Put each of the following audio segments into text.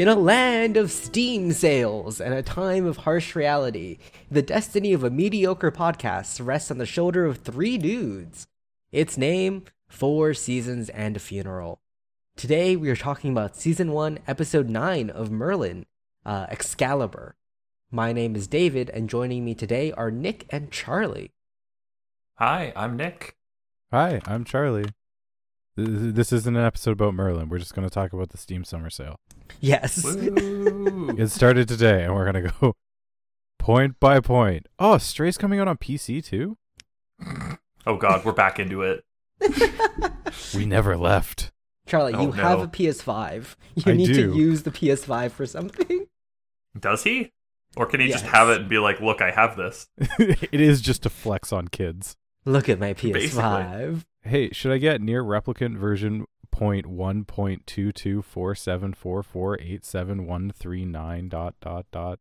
In a land of Steam sales and a time of harsh reality, the destiny of a mediocre podcast rests on the shoulder of three dudes. Its name, Four Seasons and a Funeral. Today we are talking about Season 1, Episode 9 of Merlin, uh, Excalibur. My name is David, and joining me today are Nick and Charlie. Hi, I'm Nick. Hi, I'm Charlie. This isn't an episode about Merlin. We're just going to talk about the Steam Summer Sale. Yes. It started today, and we're going to go point by point. Oh, Stray's coming out on PC too? oh god, we're back into it. We never left. Charlie, Oh, you have a PS5. You I need do. to use the PS5 for something. Does he? Or can he just have it and be like, look, I have this? it is just a flex on kids. Look at my PS5. Hey, should I get NieR Replicant version point one point two two four seven four four eight seven one three nine dot dot dot?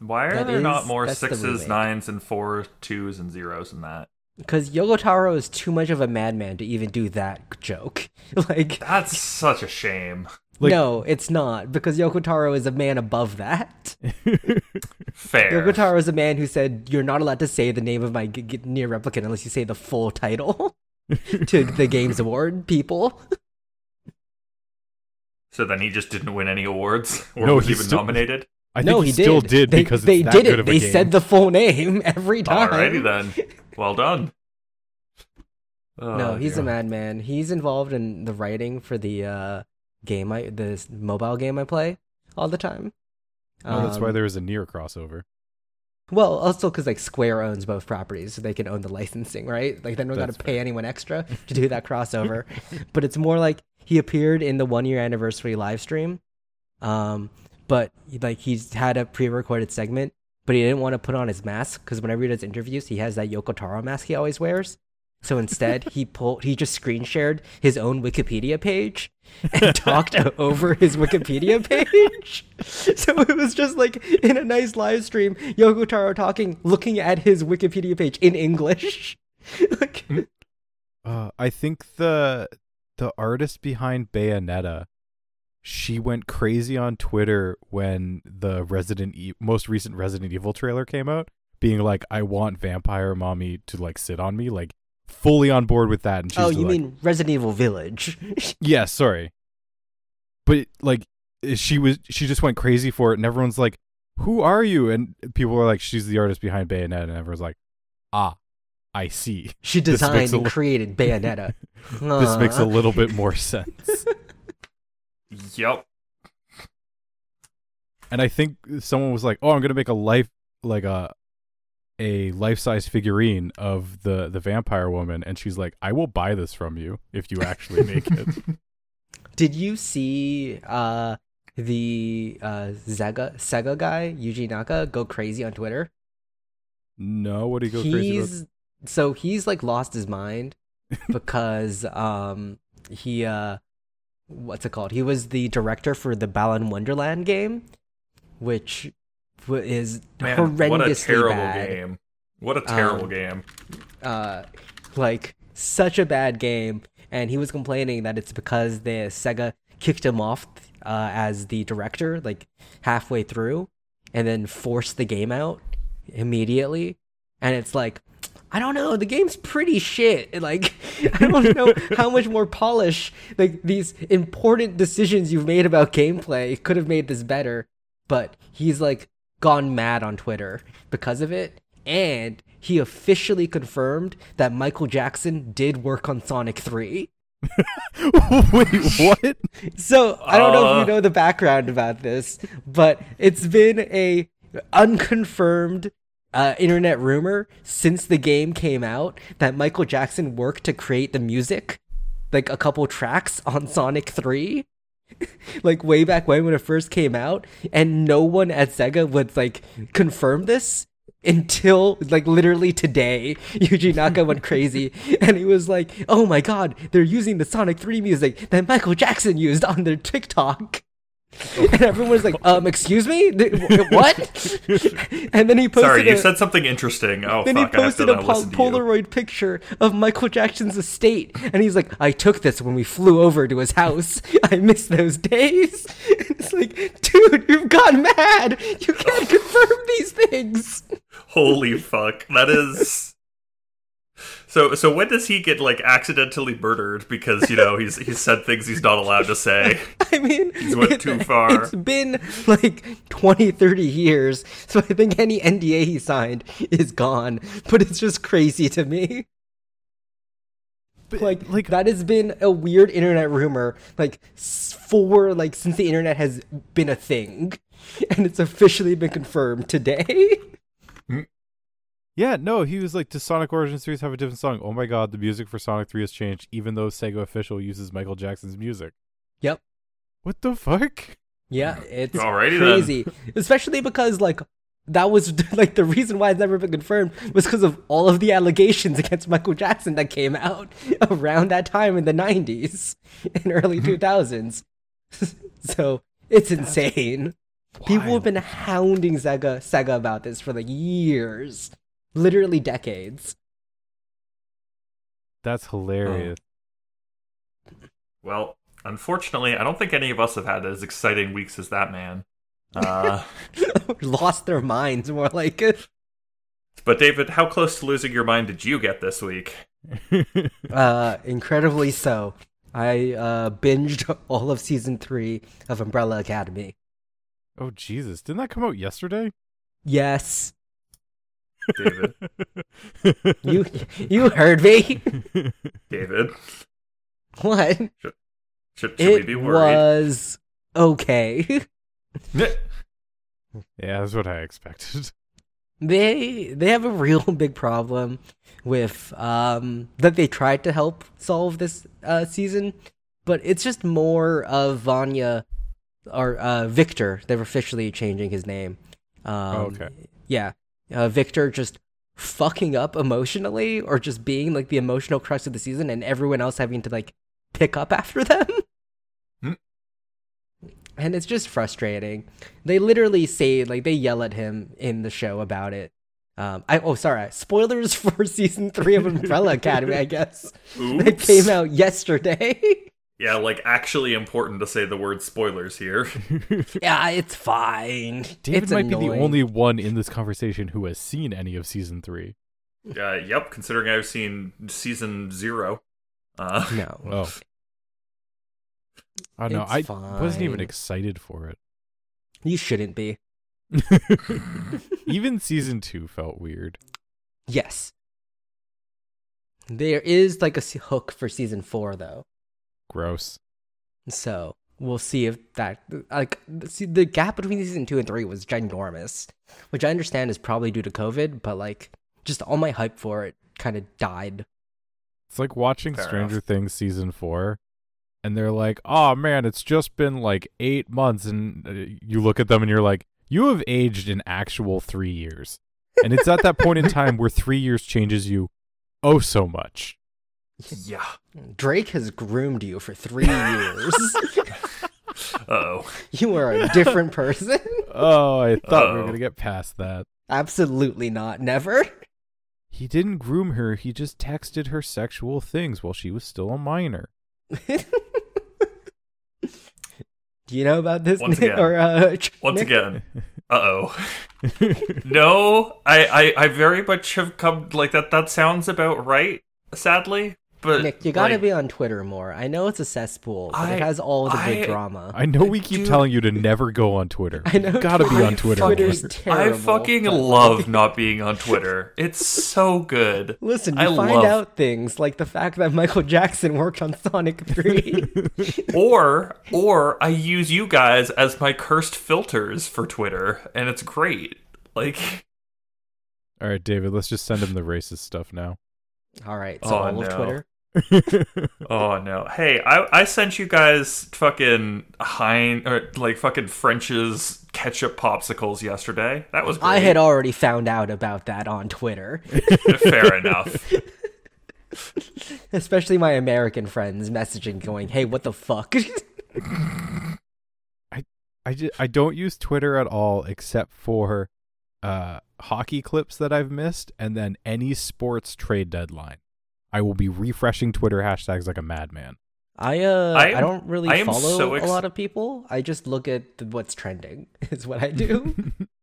Why are That there not is- more that's the sixes, remake. nines, and four twos and zeros in that? Because Yokotaro is too much of a madman to even do that joke. Like, That's such a shame. Like- no, it's not. Because Yokotaro is a man above that. Fair. Yokotaro is a man who said, You're not allowed to say the name of my g- g- NieR Replicant unless you say the full title to the Games Award people. So then he just didn't win any awards? Or No, was he even still- nominated? I think no, he, he still did. did they, because they it's that did good it. of a They game. said the full name every time. Alrighty then. Well done. No, Oh, he's a madman. He's involved in the writing for the uh, game I this mobile game I play all the time. Oh, that's why Um, there was a NieR crossover. Well, also because like Square owns both properties, so they can own the licensing, right? Like they don't got to pay anyone extra to do that crossover. but it's more like he appeared in the one year anniversary live stream, um, but like he's had a pre-recorded segment, but he didn't want to put on his mask because whenever he does interviews, he has that Yoko Taro mask he always wears. So instead, he pulled he just screen shared his own Wikipedia page and talked over his Wikipedia page. So it was just like in a nice live stream, Yoko Taro talking, looking at his Wikipedia page in English. like, Uh, I think the the artist behind Bayonetta, she went crazy on Twitter when the Resident e- most recent Resident Evil trailer came out, being like, "I want Vampire Mommy to like sit on me," like fully on board with that. And she's oh, you like, mean Resident Evil Village? yeah, sorry, but like she was, she just went crazy for it, and everyone's like, "Who are you?" And people were like, "She's the artist behind Bayonetta," and everyone's like, "Ah, I see." she designed and li- created Bayonetta. This makes a little bit more sense. Yep. and I think someone was like, "Oh, I'm gonna make a life like a a life size figurine of the the vampire woman," and she's like, "I will buy this from you if you actually make it." Did you see uh, the uh, Sega Sega guy Yuji Naka go crazy on Twitter? no, what do you go crazy about? so he's like lost his mind because um he uh what's it called? He was the director for the Balan Wonderworld game, which is Man, horrendously what a terrible bad. game. What a terrible Um, game. uh, like such a bad game, and he was complaining that it's because the Sega kicked him off uh, as the director, like halfway through, and then forced the game out immediately. And it's like, I don't know, the game's pretty shit. Like, I don't know how much more polish like these important decisions you've made about gameplay could have made this better. But he's like gone mad on Twitter because of it, and he officially confirmed that Michael Jackson did work on Sonic 3. Wait, what? So I don't know if Uh. you know the background about this, but it's been a unconfirmed uh, internet rumor since the game came out that Michael Jackson worked to create the music, like a couple tracks on Sonic 3. like way back when when it first came out and no one at Sega would like confirm this until like literally today Yuji Naka went crazy. And he was like oh my god they're using the Sonic 3 music that Michael Jackson used on their TikTok and everyone's like, "Um, excuse me, what?" and then he posted. Sorry, you a- said something interesting. Oh, then fuck, he I have to posted a now pol- listen to you. Polaroid picture of Michael Jackson's estate, and he's like, "I took this when we flew over to his house. I miss those days." And it's like, dude, you've gone mad. You can't confirm these things. Holy fuck, that is. So, so when does he get like accidentally murdered because you know he's he's said things he's not allowed to say? I mean, He's went it- too far. It's been like 20, 30 years, so I think any NDA he signed is gone. But it's just crazy to me. like, like- that has been a weird internet rumor, like for like since the internet has been a thing, and it's officially been confirmed today. Yeah, no, he was like, does Sonic Origins 3 have a different song? Oh my god, the music for Sonic 3 has changed, even though Sega Official uses Michael Jackson's music. yep. What the fuck? Yeah, it's Alrighty then. crazy, especially because like that was like the reason why it's never been confirmed was because of all of the allegations against Michael Jackson that came out around that time in the '90s and early mm-hmm. 2000s. so it's insane. People have been hounding Sega Sega about this for like years, literally decades. That's hilarious. Well, unfortunately, I don't think any of us have had as exciting weeks as that man. Uh, Lost their minds, more like it. but David, how close to losing your mind did you get this week? Uh, incredibly so. I uh, binged all of season three of Umbrella Academy. oh Jesus, didn't that come out yesterday? Yes, David, you you heard me. David, what? should, should we It be worried? was okay. yeah, that's what I expected. they they have a real big problem with um that they tried to help solve this uh season, but it's just more of Vanya or uh Victor. They're officially changing his name. Um, Oh, okay. Yeah, uh, Victor just fucking up emotionally, or just being like the emotional crux of the season, and everyone else having to like pick up after them. Hmm. And it's just frustrating. They literally say like they yell at him in the show about it. Um, I oh sorry, spoilers for season three of Umbrella Academy. I guess it Oops. came out yesterday. Yeah, like actually important to say the word spoilers here. yeah, it's fine. David it's might be the only one in this conversation who has seen any of season three. uh, yep, considering I've seen season zero. Uh, No, Oh. I know. It's I wasn't even excited for it. you shouldn't be. even season two felt weird. Yes. There is like a hook for season four though. Gross. So we'll see if that like see the gap between season two and three was ginormous, which I understand is probably due to COVID, but like just all my hype for it kind of died. It's like watching Fair Stranger enough. Things season four, and they're like, "Oh man, it's just been like eight months," and uh, you look at them and you're like, "You have aged an actual three years," and it's at that point in time where three years changes you oh so much. Yeah. Drake has groomed you for three years. Uh-oh. you are a different person. Oh, I thought we were gonna get past that. Absolutely not. Never. He didn't groom her. He just texted her sexual things while she was still a minor. Do you know about this? Once Nick? again. Or, uh, Once Nick? again. Uh-oh. No, I, I, I very much have come like that. That sounds about right. Sadly, but Nick, you gotta like, be on Twitter more. I know it's a cesspool, but it has all the big drama. I know we keep Dude. telling you to never go on Twitter. I know You gotta be on Twitter. Twitter's more. terrible. I fucking but, love not being on Twitter. It's so good. Listen, I find love- out things like the fact that Michael Jackson worked on Sonic 3. Or or I use you guys as my cursed filters for Twitter, and it's great. Like All right, David, let's just send him the racist stuff now. all right, so Oh, all no. of Twitter. Oh no! Hey, I I sent you guys fucking Hein or like fucking French's ketchup popsicles yesterday. That was great. I had already found out about that on Twitter, fair enough. especially my American friends messaging, going, "Hey, what the fuck?" I just, I don't use Twitter at all except for uh hockey clips that I've missed and then any sports trade deadline. I will be refreshing Twitter hashtags like a madman. I uh I I, don't really I follow so ex- a lot of people. I just look at what's trending. Is what I do.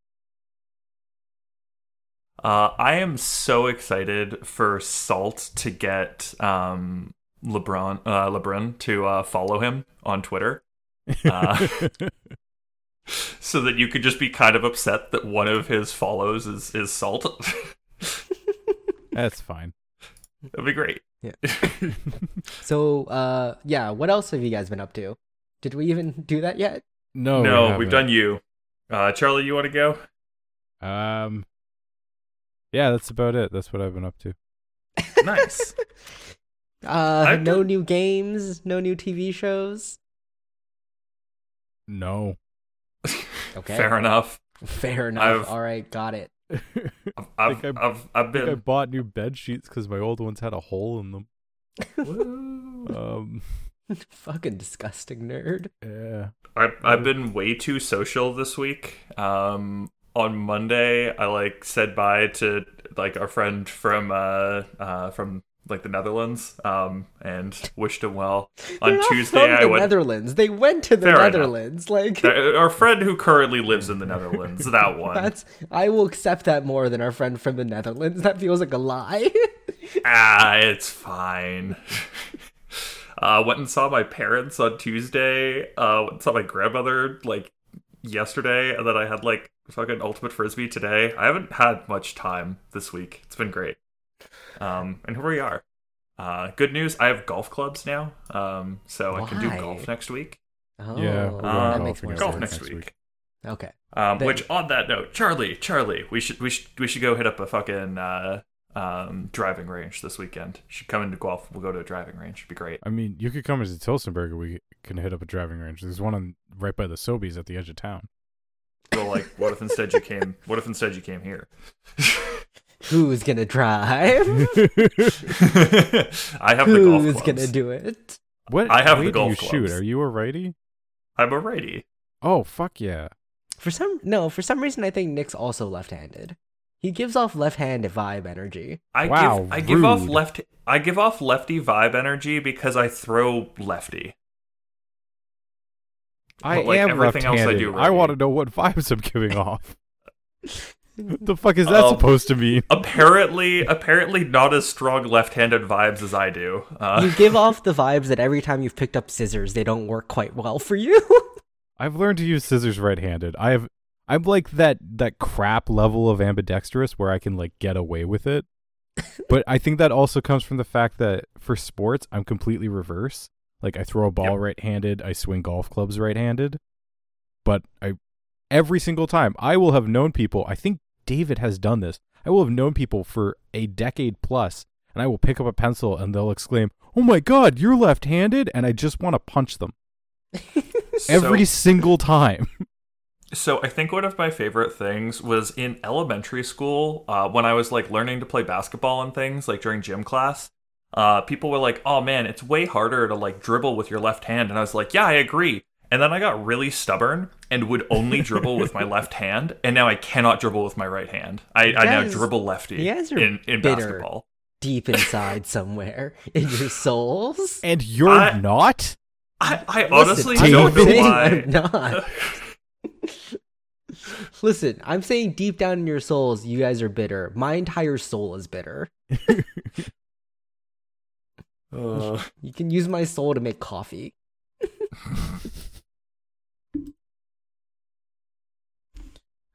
Uh, I am so excited for Salt to get um, LeBron uh, LeBron to uh, follow him on Twitter, uh, so that you could just be kind of upset that one of his follows is is Salt. That's fine. That'd be great. Yeah. so uh yeah, what else have you guys been up to? Did we even do that yet? No, no, we've haven't. done you. Uh, Charlie, you want to go? Um, yeah, that's about it. That's what I've been up to. Nice. Uh I've no done- new games, no new TV shows. No. Okay. Fair enough. Fair enough. I've- All right, got it. I've I've think I- I've, I've I think I bought new bed sheets because my old ones had a hole in them. Um, Fucking disgusting nerd. yeah. I've I've been way too social this week. Um, on Monday, I like said bye to like our friend from uh uh from like the Netherlands. Um, and wished him well. On Tuesday, I the went. Netherlands. They went to the Fair enough. Netherlands. Like Uh, our friend who currently lives in the Netherlands. That one. that's I will accept that more than our friend from the Netherlands. That feels like a lie. ah, it's fine. uh, went and saw my parents on Tuesday. Uh, saw my grandmother like yesterday, and then I had like fucking ultimate frisbee today. I haven't had much time this week. It's been great. Um, and here we are. Uh, good news. I have golf clubs now. Um, so I can do golf next week. Oh, Yeah, we're going that golf makes more Golf sense. next next week. week. Okay. Um, Then- which on that note, Charlie, Charlie, we should we should we should go hit up a fucking uh, um, driving range this weekend. You should come into Guelph. We'll go to a driving range. It'd be great. I mean, you could come into Tillsonburg and we can hit up a driving range. There's one on right by the Sobeys at the edge of town. Well, like, what if instead you came? What if instead you came here? Who's gonna drive? I have the golf Who's gonna do it? what I have the golf you shoot? Are you a righty? I'm a righty. Oh fuck yeah! For some no, for some reason I think Nick's also left-handed. He gives off left-handed vibe energy. I Wow, give I give off rude. left I give off lefty vibe energy because I throw lefty. I But, like, am everything else I left-handed. do I righty. want to know what vibes I'm giving off. the fuck is that Um, supposed to mean? apparently, apparently not as strong left-handed vibes as I do. Uh, You give off the vibes that every time you've picked up scissors, they don't work quite well for you. I've learned to use scissors right-handed. I have. I'm like that that crap level of ambidextrous where I can like get away with it. but I think that also comes from the fact that for sports I'm completely reverse. Like I throw a ball Yep. right-handed, I swing golf clubs right-handed. But I every single time I will have known people, I think David has done this. I will have known people for a decade plus and I will pick up a pencil and they'll exclaim, "Oh my god, you're left-handed." And I just want to punch them every so, single time. so I think one of my favorite things was in elementary school uh, when I was like learning to play basketball and things like during gym class. Uh, people were like, "Oh man, it's way harder to like dribble with your left hand," and I was like, "Yeah, I agree." And then I got really stubborn and would only dribble with my left hand, and now I cannot dribble with my right hand. I, I now dribble lefty you guys are in, in bitter. basketball. Deep inside somewhere in your souls. And you're I- not? I, I honestly I'm don't know why. I'm not. Listen, I'm saying deep down in your souls, you guys are bitter. My entire soul is bitter. Uh, You can use my soul to make coffee.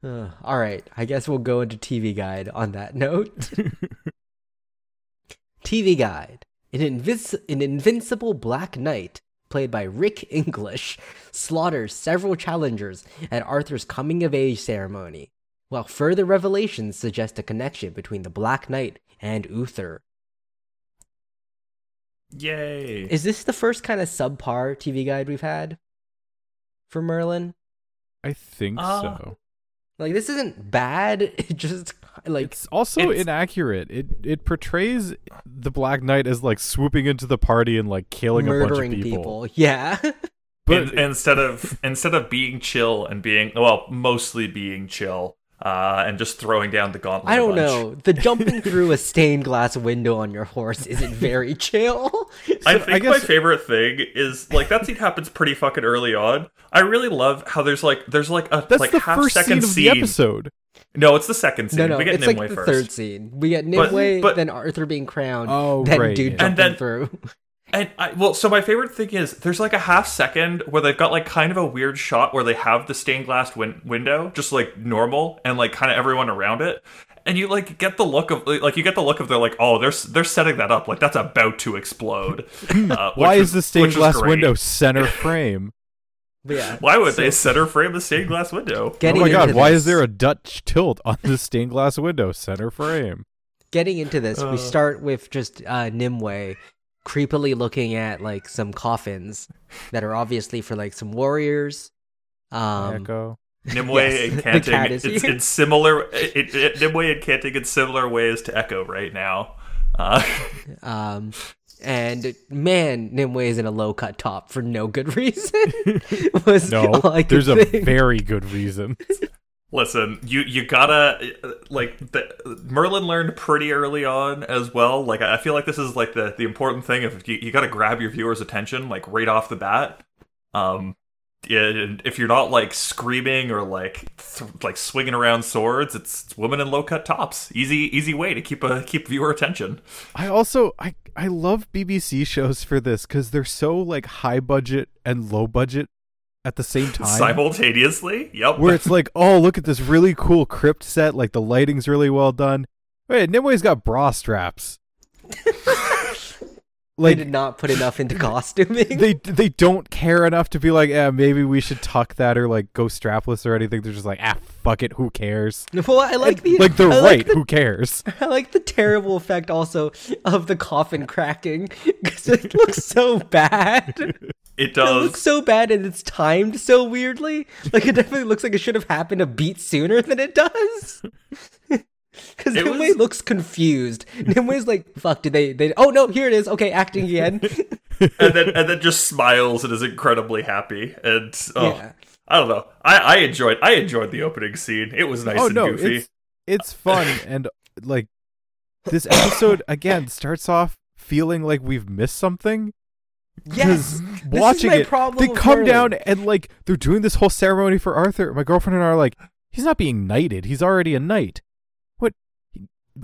Uh, all right, I guess we'll go into TV Guide on that note. TV Guide. An, invis- an invincible Black Knight, played by Rick English, slaughters several challengers at Arthur's coming of age ceremony, while further revelations suggest a connection between the Black Knight and Uther. yay! Is this the first kind of subpar TV guide we've had for Merlin? I think Uh, so. Like this isn't bad. It just like It's also it's- inaccurate. It it portrays the Black Knight as like swooping into the party and like killing a bunch murdering of people. people. Yeah. But- in, instead of instead of being chill and being well, mostly being chill, uh, and just throwing down the gauntlet. I don't bunch. know. The jumping through a stained glass window on your horse isn't very chill. I think I my favorite thing is like that scene happens pretty fucking early on. I really love how there's like there's like a That's like the half first scene second of the episode. No, it's the second scene. no, no, we get it's Nimue like the first. third scene. We get But- but- then Arthur being crowned, Oh, then right, dude yeah. jumping And then- through. And I well, so my favorite thing is there's like a half second where they've got like kind of a weird shot where they have the stained glass win- window just like normal and like kind of everyone around it. And you like get the look of like you get the look of they're like oh they're they're setting that up like that's about to explode. Uh, Why which is the stained glass great. window center frame? Yeah, Why would they center frame the stained glass window? oh my god, why this- is there a Dutch tilt on the stained glass window center frame? getting into this, Uh. we start with just uh, Nimue creepily looking at like some coffins that are obviously for like some warriors. Um, Echo. Nimue Yes, and the Canting cat is it's here. similar it, it, Nimue and Canting in similar ways to Echo right now. Uh, um, and man, Nimue is in a low cut top for no good reason. Was No, all I could there's a think. very good reason. Listen, you you gotta like the, Merlin learned pretty early on as well. Like I feel like this is like the the important thing. If you, you got to grab your viewers' attention like right off the bat. Um, if you're not like screaming or like th- like swinging around swords, it's, it's women in low cut tops. Easy easy way to keep a keep viewer attention. I also I I love BBC shows for this because they're so like high budget and low budget at the same time. Simultaneously, yep. where it's like, oh, look at this really cool crypt set. Like the lighting's really well done. Wait, Nimue's got bra straps. they like did not put enough into costuming. they they don't care enough to be like, yeah, maybe we should tuck that or like go strapless or anything. They're just like, ah, fuck it, who cares? well, I like the Like they're I right, Like the, who cares? I like the terrible effect also of the coffin cracking because it looks so bad. It does. It looks so bad and it's timed so weirdly. Like it definitely looks like it should have happened a beat sooner than it does. Because Nimue was- looks confused. Nimue's like, "Fuck! Did they? They? Oh no! Here it is. Okay, acting again." and then and then just smiles and is incredibly happy. And oh, Yeah. I don't know. I, I enjoyed I enjoyed the opening scene. It was nice oh and no, goofy. it's it's fun and like this episode again starts off feeling like we've missed something. Yes. Because This is watching my it, problem they come down and like they're doing this whole ceremony for Arthur. My girlfriend and I are like, he's not being knighted. He's already a knight. What?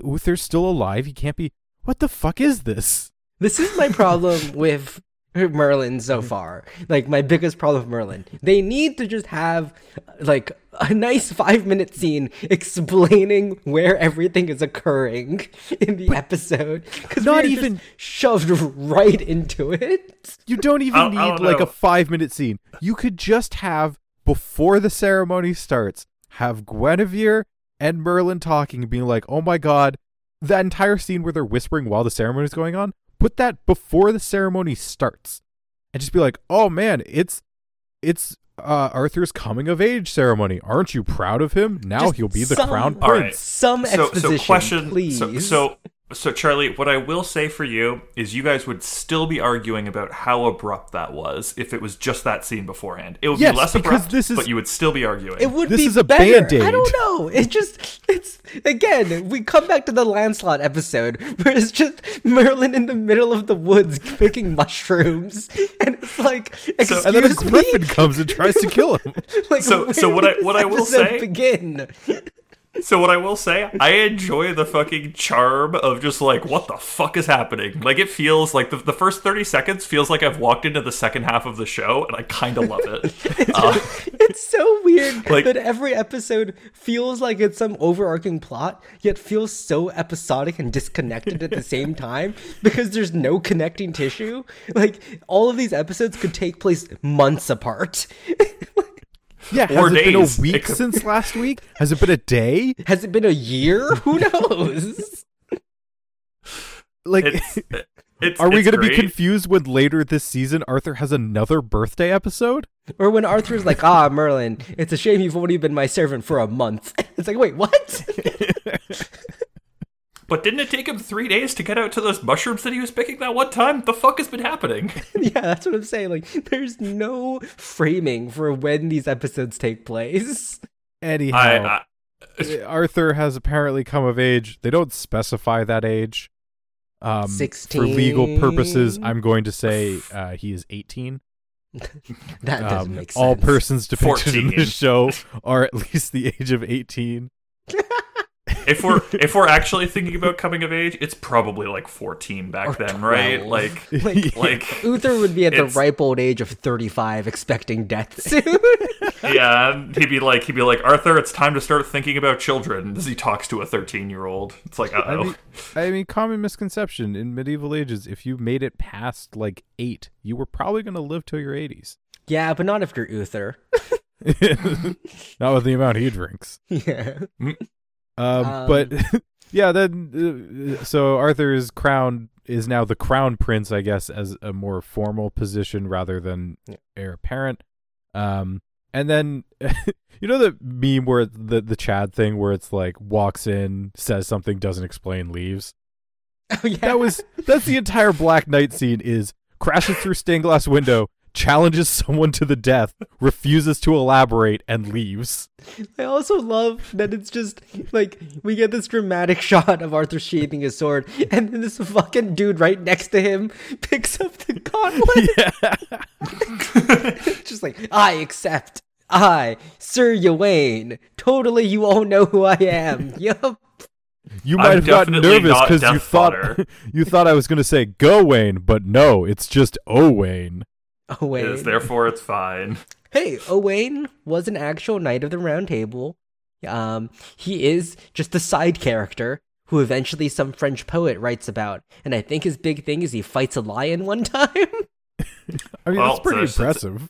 Uther's still alive. He can't be. What the fuck is this? This is my problem with Merlin so mm. far. Like my biggest problem with Merlin. They need to just have like a nice five minute scene explaining where everything is occurring in the episode. Because not not even even- shoved right into it. You don't even I- I need don't like know. a five minute scene. You could just have before the ceremony starts, have Guinevere and Merlin talking being like, "Oh my god." That entire scene where they're whispering while the ceremony is going on, put that before the ceremony starts. And just be like, "Oh man, it's it's uh, Arthur's coming of age ceremony. Aren't you proud of him? Now Just he'll be the some- crown All right. prince." Some so exposition, so question please. so so so Charlie, what I will say for you is you guys would still be arguing about how abrupt that was if it was just that scene beforehand. It would Yes, be less abrupt, this is- but you would still be arguing. It would This be is a better. Band-Aid. I don't know. It just it's again, we come back to the Lancelot episode where it's just Merlin in the middle of the woods picking mushrooms and it's like excuse And then a me. griffin comes and tries to kill him. Like, So- so what I- what I will episode say- begin. So what I will say, I enjoy the fucking charm of just like what the fuck is happening. Like it feels like the, the first thirty seconds feels like I've walked into the second half of the show, and I kind of love it. Uh, It's so weird Like- that every episode feels like it's some overarching plot, yet feels so episodic and disconnected at the same time because there's no connecting tissue. Like all of these episodes could take place months apart. Yeah, has Or it been a week could- since last week? Has it been a day? Has it been a year? Who knows? Like, it's, it's are we going to be confused when later this season Arthur has another birthday episode? or when Arthur's like, "Ah, Merlin, it's a shame you've only been my servant for a month." It's like, wait, what? But didn't it take him three days to get out to those mushrooms that he was picking that one time? The fuck has been happening? yeah, that's what I'm saying. Like, there's no framing for when these episodes take place. Anyhow, I, I Arthur has apparently come of age. They don't specify that age. Um, For legal purposes, I'm going to say uh, he is 18. That doesn't Um, make sense. All persons depicted in this show are at least the age of 18. If we're if we're actually thinking about coming of age, it's probably like 14 back Or then, right? Like Like- like Uther would be at the ripe old age of 35, expecting death soon. yeah, he'd be like he'd be like Arthur, it's time to start thinking about children as he talks to a 13 year old. It's like uh I oh. mean, I mean, common misconception in medieval ages: if you made it past like eight, you were probably going to live till your 80s. yeah, but not if you're Uther. Not with the amount he drinks. Yeah. Um, Um, but yeah, then uh, so Arthur's crown is now the crown prince, I guess, as a more formal position rather than Yeah. heir apparent. Um, and then you know the meme where the the Chad thing where it's like walks in, says something, doesn't explain, leaves. Oh, yeah. That was that's the entire Black Knight scene is crashes through stained glass window, challenges someone to the death, refuses to elaborate, and leaves. I also love that it's just like we get this dramatic shot of Arthur sheathing his sword, and then this fucking dude right next to him picks up the gauntlet. yeah. just like, I accept. I, Sir Ywain. Totally, you all know who I am. yup. You I'm might have gotten nervous because you thought you thought I was going to say Gawain, but no, it's just oh, Owain. Owain. Yes, therefore it's fine. hey, Owain was an actual knight of the Round Table. Um, he is just a side character who eventually some French poet writes about, and I think his big thing is he fights a lion one time. I mean, Well, that's pretty it's a- it's impressive.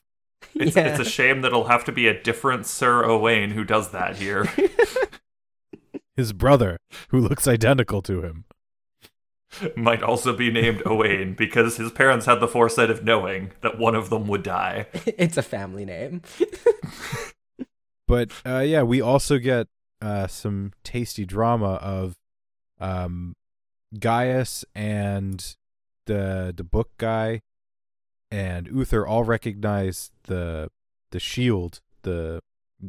It's, Yeah. it's a shame that it'll have to be a different Sir Owain who does that here. His brother, who looks identical to him. Might also be named Owain because his parents had the foresight of knowing that one of them would die. it's a family name. But uh, yeah, we also get uh, some tasty drama of um, Gaius and the the book guy and Uther all recognize the the shield, the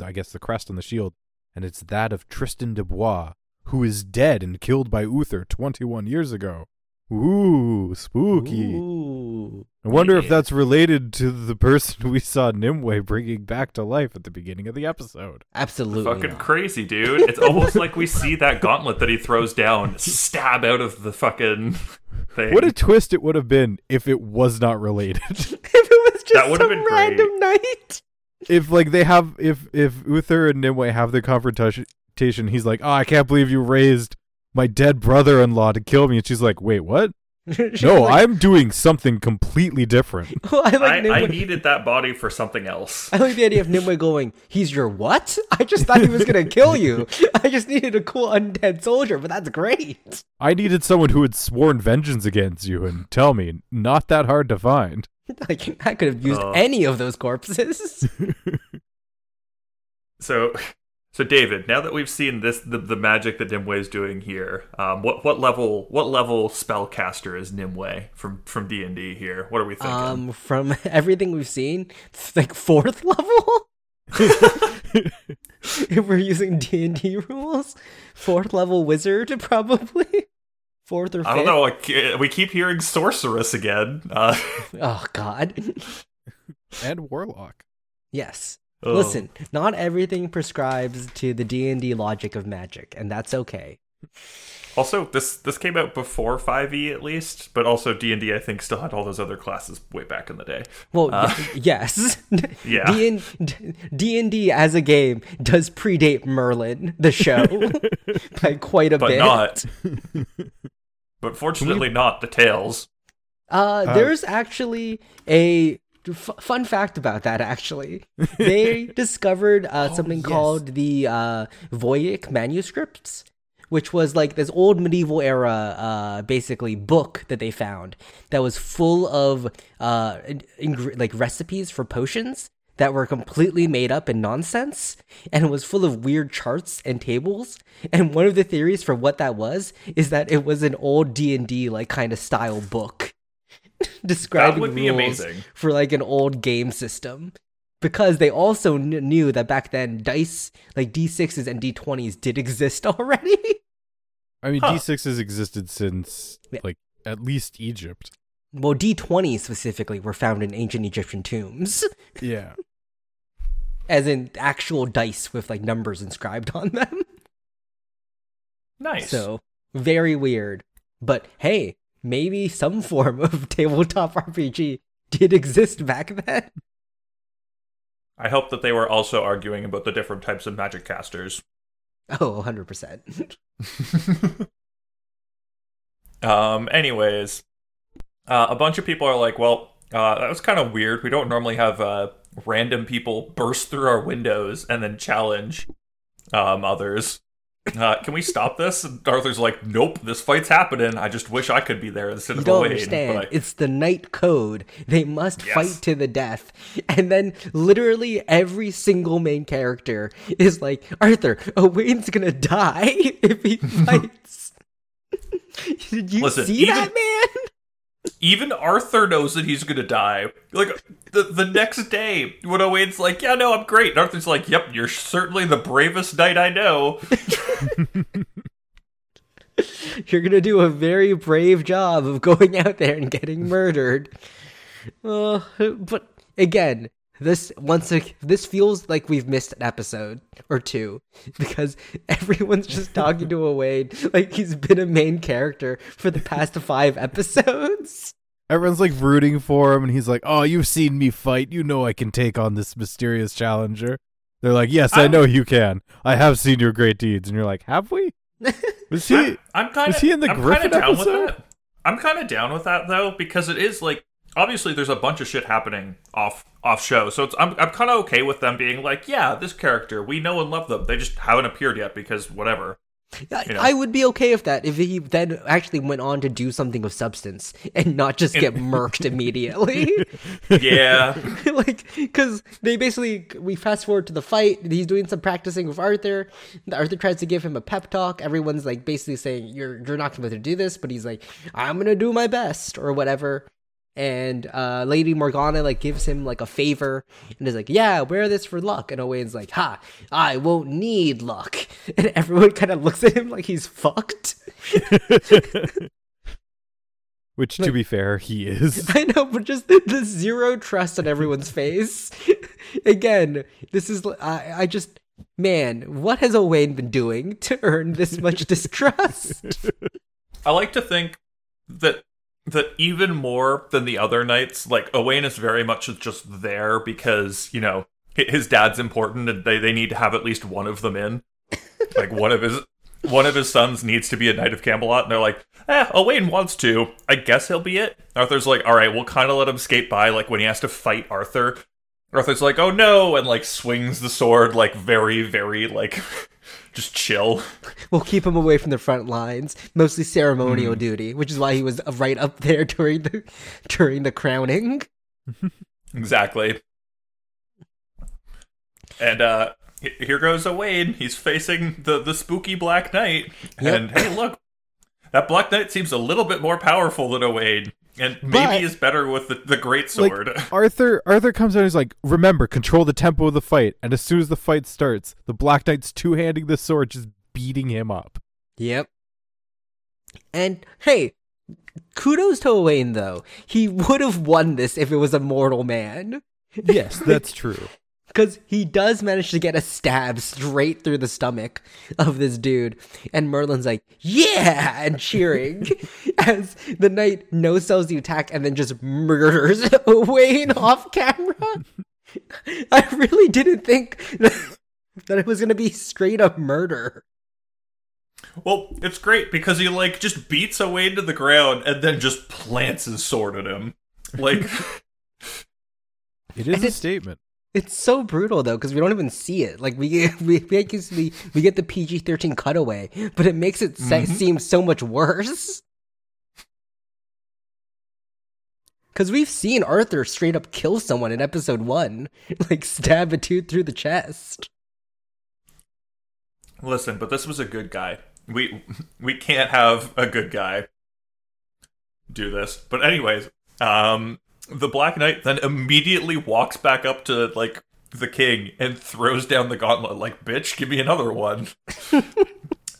I guess the crest on the shield, and it's that of Tristan de Bois, who is dead and killed by Uther 21 years ago. Ooh, spooky. Ooh. I wonder if that's related to the person we saw Nimue bringing back to life at the beginning of the episode. Absolutely. Fucking not. crazy, dude. It's almost like we see that gauntlet that he throws down stab out of the fucking thing. What a twist it would have been if it was not related. if it was just That would've some been great. random night. if like they have if if Uther and Nimue have their confrontation, he's like, "Oh, I can't believe you raised my dead brother-in-law to kill me," and she's like, "Wait, what? No, like, I'm doing something completely different." I like I, I needed that body for something else. I like the idea of Nimue going, he's your what? I just thought he was gonna kill you. I just needed a cool undead soldier, but that's great. I needed someone who had sworn vengeance against you, and tell me, not that hard to find. Like I could have used Uh. any of those corpses. So, so David, now that we've seen this, the, the magic that Nimue is doing here, um, what what level what level spellcaster is Nimue from from D and D here? What are we thinking? um, from everything we've seen, it's like fourth level. if we're using D and D rules, fourth level wizard probably. Fourth or fifth. I don't know. Like, we keep hearing sorceress again. Uh, Oh God. and Warlock. yes. Oh. Listen, not everything prescribes to the D and D logic of magic, and that's okay. Also, this this came out before Five E at least, but also D and D I think still had all those other classes way back in the day. Well, Uh, yes. Yeah. D and D and D as a game does predate Merlin, the show, by quite a bit. But bit. not. but fortunately, not the tales. Uh, Uh, there's actually a f- fun fact about that. Actually, they discovered uh, something yes. called the uh, Voynich manuscripts, which was like this old medieval era, uh, basically book that they found that was full of uh, in- ingre- like recipes for potions that were completely made up and nonsense and was full of weird charts and tables and one of the theories for what that was is that it was an old d&d like kind of style book describing would be rules amazing. for like an old game system because they also kn- knew that back then dice like d6s and d20s did exist already I mean, Huh. D6s existed since Yeah. like at least Egypt. well d20s specifically were found in ancient egyptian tombs Yeah. as in actual dice with like numbers inscribed on them Nice. So very weird. But hey, maybe some form of tabletop RPG did exist back then. I hope that they were also arguing about the different types of magic casters. Oh, 100%. Um, anyways, uh, a bunch of people are like, well, uh, that was kind of weird. We don't normally have uh, random people burst through our windows and then challenge um, others. Uh, can we stop this? And Arthur's like, nope, this fight's happening. I just wish I could be there instead You of don't Wayne. understand. But I- It's the night code. They must Yes. fight to the death. And then literally every single main character is like, Arthur, Owain's gonna die if he fights. Did you Listen, see even- that, man? Even Arthur knows that he's gonna die. Like the the next day, when Owain's like, "Yeah, no, I'm great," and Arthur's like, "Yep, you're certainly the bravest knight I know." You're gonna do a very brave job of going out there and getting murdered. Uh, but again, this once a, this feels like we've missed an episode or two because everyone's just talking to Owain like he's been a main character for the past five episodes. Everyone's like rooting for him, and he's like, "Oh, you've seen me fight. You know I can take on this mysterious challenger." They're like, "Yes, I I'm- know you can. I have seen your great deeds." And you're like, "Have we?" Was he? I'm, I'm kind of was he in the I'm Griffin kinda down episode? with that. I'm kind of down with that though because it is like obviously there's a bunch of shit happening off off show, so it's I'm I'm kind of okay with them being like, yeah, this character we know and love them. They just haven't appeared yet because whatever. I, You know. I would be okay with that if he then actually went on to do something of substance and not just get murked immediately. Yeah, like because they basically we fast forward to the fight he's doing some practicing with arthur arthur tries to give him a pep talk everyone's like basically saying you're you're not going to do this but he's like i'm gonna do my best or whatever and uh lady morgana like gives him like a favor and is like yeah wear this for luck and owain's like ha i won't need luck and everyone kind of looks at him like he's fucked Which, to be fair, he is. I know, but just the, the zero trust on everyone's face. Again, this is I, I just man, what has Owain been doing to earn this much distrust? I like to think that that even more than the other knights, like Owain is very much just there because you know his dad's important and they they need to have at least one of them in. like one of his one of his sons needs to be a knight of Camelot, and they're like, eh, Owain wants to. I guess he'll be it. Arthur's like, all right, we'll kind of let him skate by. Like when he has to fight Arthur, Arthur's like, oh no, and like swings the sword like very very like just chill. we'll keep him away from the front lines, mostly ceremonial duty, which is why he was right up there during the during the crowning. Exactly. And uh here goes Owain. He's facing the the spooky Black Knight. Yep. And hey, look. That Black Knight seems a little bit more powerful than Owain. And maybe But- is better with the, the great Like, sword. Arthur Arthur comes out and he's like, remember, control the tempo of the fight. And as soon as the fight starts, the Black Knight's two handing the sword, just beating him up. Yep. And hey, kudos to Owain though. He would have won this if it was a mortal man. Yes, that's true. Because he does manage to get a stab straight through the stomach of this dude. And Merlin's like, yeah, and cheering as the knight no sells the attack and then just murders Wayne off camera. I really didn't think that it was going to be straight up murder. well, it's great because he like just beats Owain to the ground and then just plants his sword at him. Like It is And a it- statement. It's so brutal though because we don't even see it. Like we we we basically we get the PG thirteen cutaway, but it makes it se- seem so much worse. Because we've seen Arthur straight up kill someone in episode one, like stab a tooth through the chest. Listen, but this was a good guy. We we can't have a good guy do this. But anyways, um the Black Knight then immediately walks back up to like the king and throws down the gauntlet like, "Bitch, give me another one."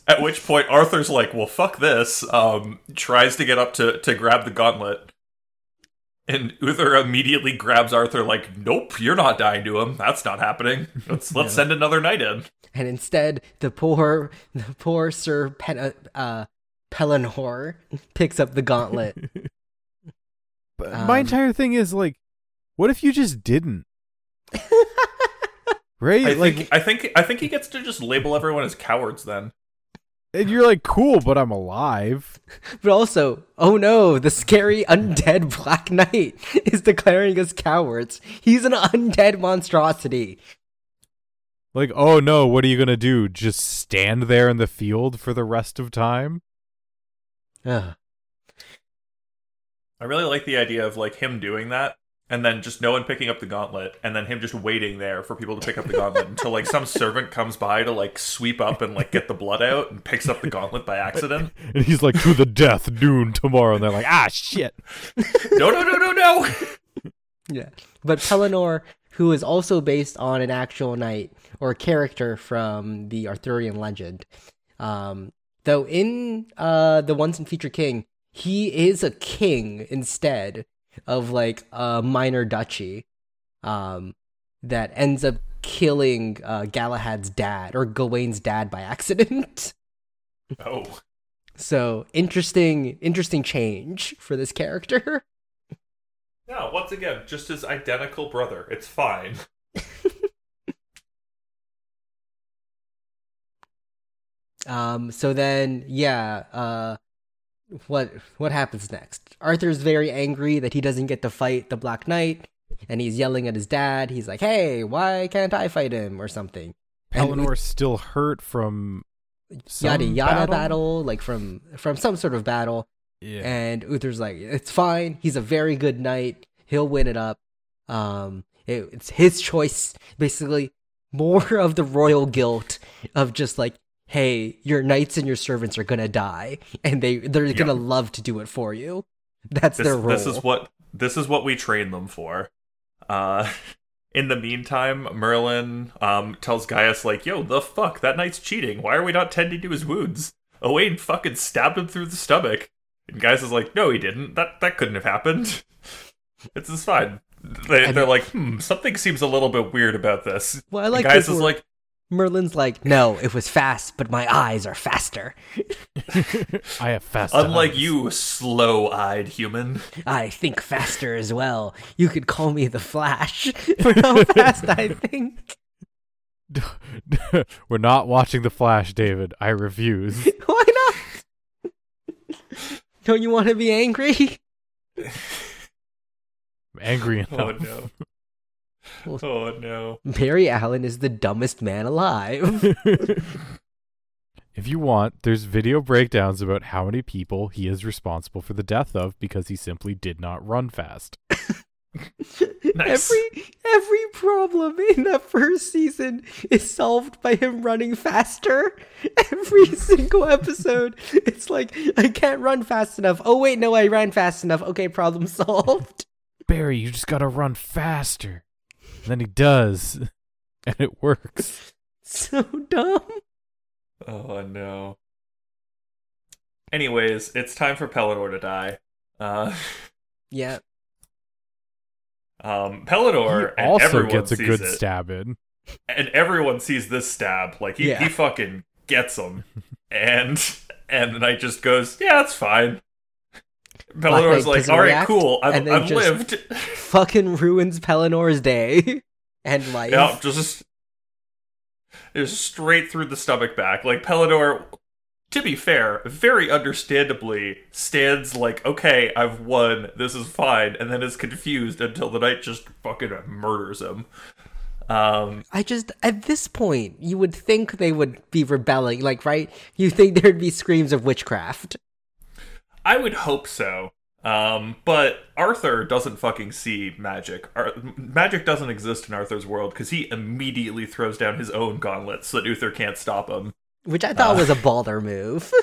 At which point Arthur's like, "Well, fuck this." Um tries to get up to to grab the gauntlet. And Uther immediately grabs Arthur like, "Nope, you're not dying to him. That's not happening. Let's let's send another knight in." And instead, the poor, the poor Sir Pen- uh, Pellinor picks up the gauntlet. But my Um, entire thing is like, what if you just didn't? right? I like, think I think I think he gets to just label everyone as cowards then. and you're like, cool, but I'm alive. But also, oh no, the scary undead Black Knight is declaring us cowards. He's an undead monstrosity. Like, oh no, what are you gonna do? Just stand there in the field for the rest of time? Ugh. I really like the idea of like him doing that and then just no one picking up the gauntlet and then him just waiting there for people to pick up the gauntlet until like some servant comes by to like sweep up and like get the blood out and picks up the gauntlet by accident. And he's like, to the death, noon tomorrow. And they're like, ah, shit. No, no, no, no, no. Yeah. But Pellinore, who is also based on an actual knight or a character from the Arthurian legend, um, though in uh, the Once and Future King, he is a king instead of like a minor duchy um, that ends up killing uh, Galahad's dad or Gawain's dad by accident. Oh. so interesting, interesting change for this character. No, once again, just his identical brother. It's fine. Um, so then, yeah, uh, what what happens next? Arthur's very angry that he doesn't get to fight the Black Knight, and he's yelling at his dad. He's like, "Hey, why can't I fight him?" or something. Eleanor's still hurt from yada yada battle? battle? like from from some sort of battle. Yeah. And Uther's like, "It's fine. He's a very good knight. He'll win it up. Um, it, it's his choice. Basically, more of the royal guilt of just like." Hey, your knights and your servants are gonna die, and they they're gonna love to do it for you. That's This, their role. this is what this is what we train them for. Uh in the meantime, Merlin um tells Gaius like, "Yo, the fuck, that knight's cheating. Why are we not tending to his wounds? Owain fucking stabbed him through the stomach." And Gaius is like, "No, he didn't. That that couldn't have happened. It's just fine." they, they're mean- like, "Hmm, something seems a little bit weird about this." Well, I like and Gaius is like, Merlin's like, no, it was fast, but my eyes are faster. I have fast. "Unlike eyes. you, slow-eyed human." I think faster as well. You could call me the Flash for how fast I think. We're not watching The Flash, David. I refuse. Why not? Don't you want to be angry? I'm angry Oh enough. no. Oh no. Barry Allen is the dumbest man alive. if you want, there's video breakdowns about how many people he is responsible for the death of because he simply did not run fast. Nice. Every every problem in that first season is solved by him running faster. Every single episode, it's like I can't run fast enough. Oh wait, no, I ran fast enough. Okay, problem solved. Barry, you just gotta run faster. And then he does. And it works. So dumb. Oh no. Anyways, it's time for Pellinore to die. Uh, Yeah. um, He Pellinore and also gets a good it, stab in. and everyone sees this stab. Like he, Yeah. he fucking gets him, and and the knight just goes, "Yeah, it's fine." Knight like, "All right, cool. I've, and then I've lived." Fucking ruins Pellinore's day and life. Yeah, just just straight through the stomach back. Like Pellinore, to be fair, very understandably stands like, okay, I've won, this is fine, and then is confused until the knight just fucking murders him. Um, I just at this point you would think they would be rebelling, like right? You think there'd be screams of witchcraft. I would hope so. Um, but Arthur doesn't fucking see magic. Ar- magic doesn't exist in Arthur's world because he immediately throws down his own gauntlet so that Uther can't stop him. Which I thought Uh. was a baller move.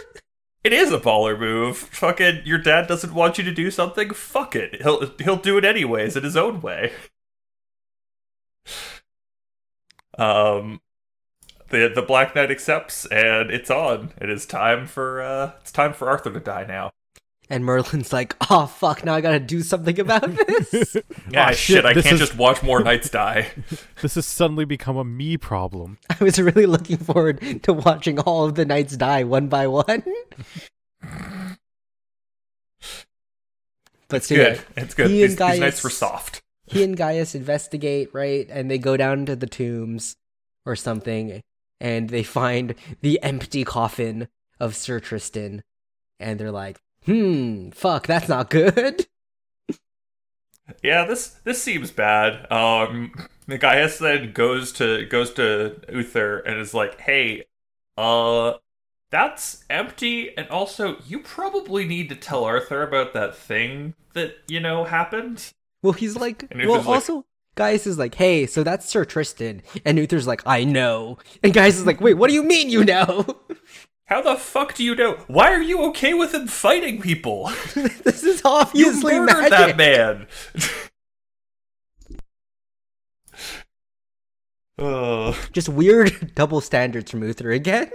It is a baller move. Fucking your dad doesn't want you to do something. Fuck it. He'll he'll do it anyways in his own way. Um, the the Black Knight accepts, and it's on. It is time for uh, it's time for Arthur to die now. And Merlin's like, oh fuck, now I gotta do something about this. Yeah, Ah, shit, shit, I can't is- just watch more knights die. This has suddenly become a me problem. I was really looking forward to watching all of the knights die one by one. but so Good. yeah, It's good. he These, and these knights Gaius- were soft. he and Gaius investigate, right? And they go down to the tombs or something, and they find the empty coffin of Sir Tristan, and they're like, "Hmm, fuck, that's not good." Yeah, this this seems bad. Um, the Gaius then goes to goes to Uther and is like, "Hey, uh, that's empty, and also you probably need to tell Arthur about that thing that you know happened." Well, he's like, well, like- also. Gaius is like, hey, so that's Sir Tristan. And Uther's like, I know. And Gaius is like, wait, what do you mean you know? How the fuck do you know? Why are you okay with him fighting people? this is obviously You obviously murdered magic. that man. Ugh. Just weird double standards from Uther again.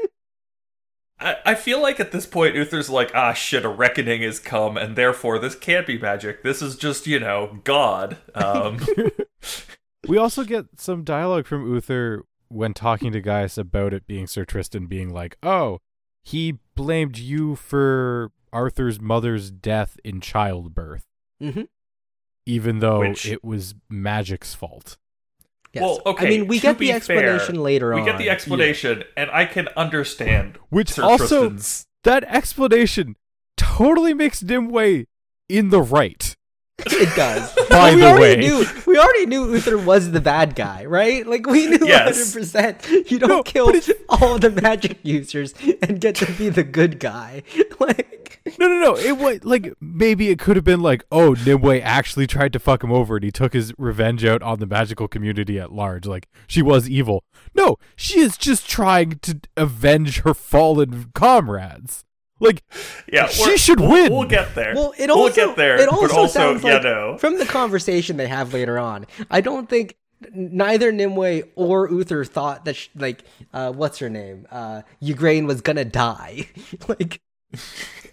I, I feel like at this point Uther's like, ah shit, a reckoning has come, and therefore this can't be magic. This is just, you know, God. Um We also get some dialogue from Uther when talking to Gaius about it being Sir Tristan being like, "Oh, he blamed you for Arthur's mother's death in childbirth, Mm-hmm. even though Which- it was magic's fault." Yes. Well, okay, I mean, we get the explanation fair, later on. we get the explanation, and I can understand Which Sir also Tristan's that explanation totally makes Nimue in the right. It does. By we the already way. knew we already knew Uther was the bad guy, right? Like we knew Yes. hundred percent. You don't No, kill all the magic users and get to be the good guy. Like No, no, no. It was like maybe it could have been like, oh, Nimue actually tried to fuck him over and he took his revenge out on the magical community at large. Like she was evil. No, she is just trying to avenge her fallen comrades. Like Yeah, She we're- should we'll, win. We'll get there. Well, it we'll also get there. it also, but also, sounds yeah, like no. from the conversation they have later on. I don't think neither Nimue or Uther thought that sh- like uh, what's her name uh, Igraine was gonna die. like.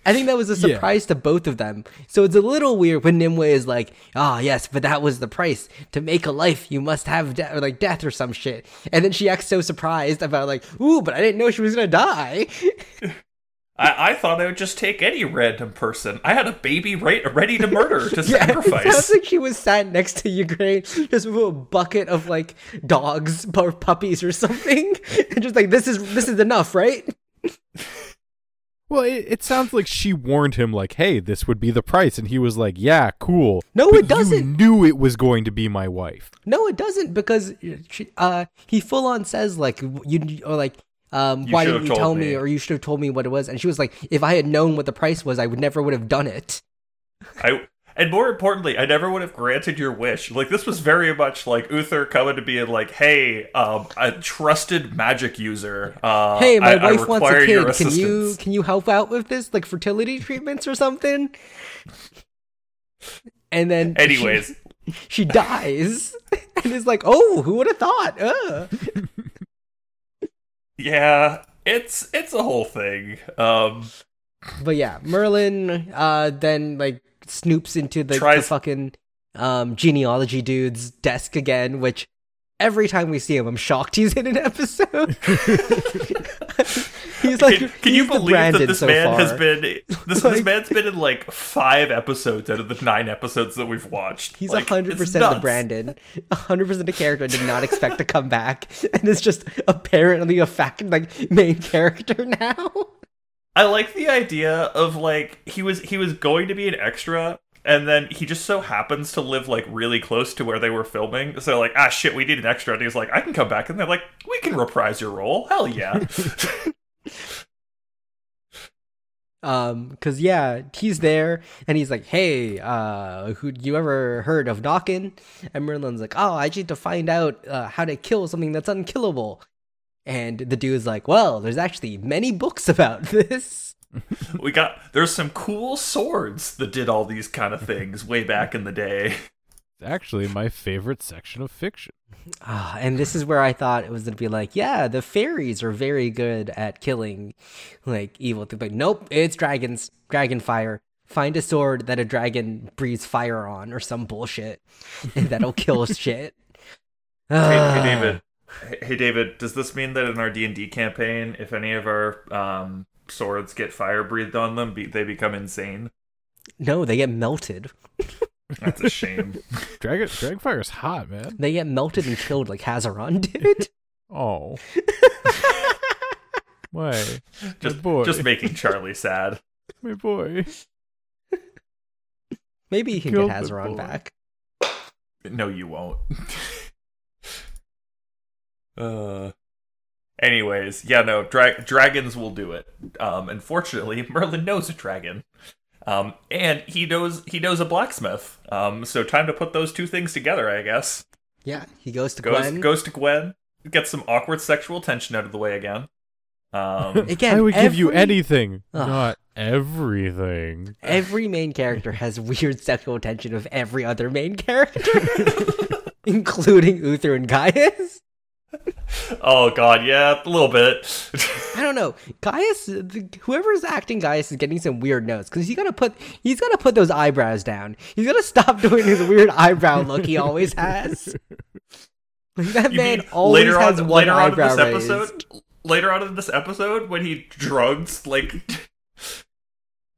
I think that was a Yeah. surprise to both of them. So it's a little weird when Nimue is like, "Ah, yes, but that was the price to make a life. You must have de- or like death or some shit." And then she acts so surprised about like, "Ooh, but I didn't know she was gonna die." I, I thought I would just take any random person. I had a baby right, ready to murder, to Yeah, it sounds like she was sat next to Igraine, just with a bucket of like dogs or puppies or something, and just like this is this is enough, right? Well, it, it sounds like she warned him, like, "Hey, this would be the price," and he was like, "Yeah, cool." No, But it doesn't. You knew it was going to be my wife. No, it doesn't because she, uh, he full on says like you or like um why didn't you tell me me. or you should have told me what it was, and she was like, if I had known what the price was, I would never would have done it. I and more importantly, I never would have granted your wish. Like this was very much like Uther coming to be like, "Hey, um, a trusted magic user. Uh, hey, my I, I wife wants a kid. Can you can you help out with this, like fertility treatments or something? And then she- Anyways, she dies and is like, "Oh, who would have thought?" Uh. yeah, it's it's a whole thing. Um, But yeah, Merlin uh then like snoops into the, the fucking um genealogy dude's desk again, which every time we see him, I'm shocked he's in an episode. he's like, can, can you he's the believe that this so man far. has been this, this man's been in like five episodes out of the nine episodes that we've watched. He's like, hundred it's percent the. Brandon, hundred percent the character I did not expect to come back, and is just apparently a fact like main character now. I like the idea of like he was he was going to be an extra and then he just so happens to live like really close to where they were filming. So like, ah shit, we need an extra. And he's like, I can come back and they're like, we can reprise your role. Hell yeah. Um, cause yeah, he's there and he's like, "Hey, uh, who you ever heard of knocking?" And Merlin's like, "Oh, I need to find out uh, how to kill something that's unkillable." And the dude's like, "Well, there's actually many books about this." we got there's some cool swords that did all these kind of things way back in the day. It's actually my favorite section of fiction. Ah, and this is where I thought it was gonna be like, yeah, the fairies are very good at killing like evil things, but nope, it's dragons, dragon fire. Find a sword that a dragon breathes fire on, or some bullshit, and that'll kill shit. Hey, Ah. hey David. Hey, hey David, does this mean that in our D and D campaign, if any of our um, swords get fire breathed on them, be- they become insane? No, they get melted. That's a shame. Dragon Dragonfire's hot, man. They get melted and killed like Hazaron did. Oh. Why? just, boy. just making Charlie sad. My boy. Maybe he can Killed get the Hazaron back. No, you won't. uh. Anyways, yeah, no, dra- dragons will do it. Um, unfortunately, Merlin knows a dragon, um, and he knows he knows a blacksmith. Um, so time to put those two things together, I guess. Yeah, he goes to Goes Gwen. goes to Gwen, gets some awkward sexual tension out of the way again. Um, Again, I would give you anything, Ugh. not everything. Every main character has weird sexual tension of every other main character, including Uther and Gaius. Oh god, yeah, a little bit. I don't know. Gaius, the, whoever's acting Gaius is getting some weird notes because he's gotta put he's gotta put those eyebrows down. He's gotta stop doing his weird eyebrow look he always has. Like, that You man always later has on, one later on in eyebrow this raised. episode, later on in this episode, when he drugs like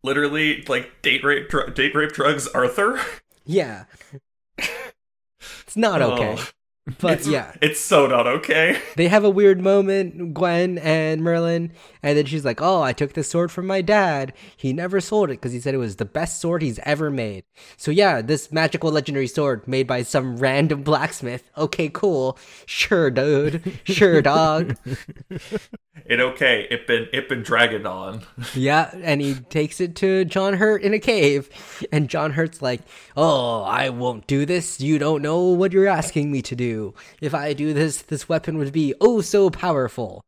literally like date rape, dr- date rape drugs Arthur. Yeah, it's not okay. Oh, But it's, yeah, it's so not okay. they have a weird moment, Gwen and Merlin, and then she's like, "Oh, I took this sword from my dad. He never sold it because he said it was the best sword he's ever made." So yeah, this magical legendary sword made by some random blacksmith. Okay, cool. Sure, dude. Sure, dog. It okay. It been it been dragging on. yeah, and he takes it to John Hurt in a cave, and John Hurt's like, "Oh, I won't do this. You don't know what you're asking me to do. If I do this, this weapon would be oh so powerful."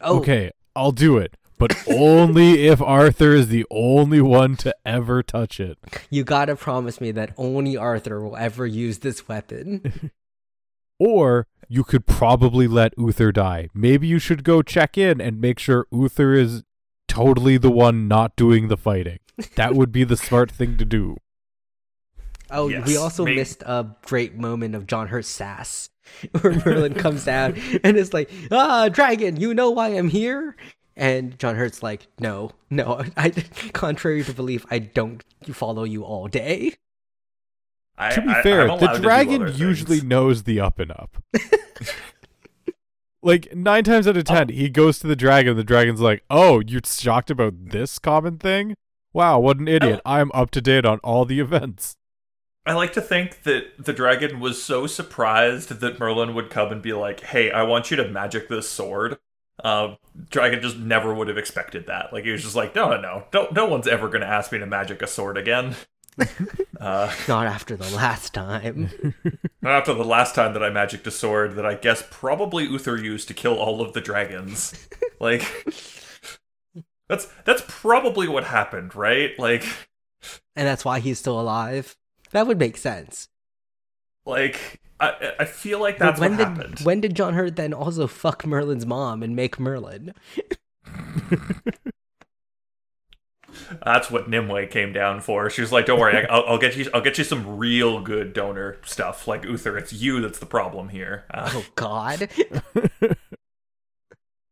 Oh, Okay, I'll do it, but only if Arthur is the only one to ever touch it. You gotta promise me that only Arthur will ever use this weapon. Or you could probably let Uther die. Maybe you should go check in and make sure Uther is totally the one not doing the fighting. That would be the smart thing to do. Oh, we also may- missed a great moment of John Hurt's sass, where Merlin comes down and is like, "Ah, dragon, you know why I'm here." And John Hurt's like, "No, no, I, contrary to belief, I don't follow you all day." I, to be I- fair, the dragon usually things. knows the up and up. like nine times out of ten, he goes to the dragon. The dragon's like, "Oh, you're shocked about this common thing? Wow, what an idiot! I'm up to date on all the events." I like to think that the dragon was so surprised that Merlin would come and be like, "Hey, I want you to magic this sword." Um, dragon just never would have expected that. Like he was just like, "No, no, no, no, no one's ever going to ask me to magic a sword again." uh, Not after the last time. not after the last time that I magicked a sword that I guess probably Uther used to kill all of the dragons. like that's that's probably what happened, right? Like and that's why he's still alive. That would make sense. like I I feel like But that's when what did happened. when did John Hurt then also fuck Merlin's mom and make Merlin? That's what Nimue came down for. She was like, "Don't worry, I'll, I'll get you. I'll get you some real good donor stuff, like Uther. It's you that's the problem here." Uh, Oh God.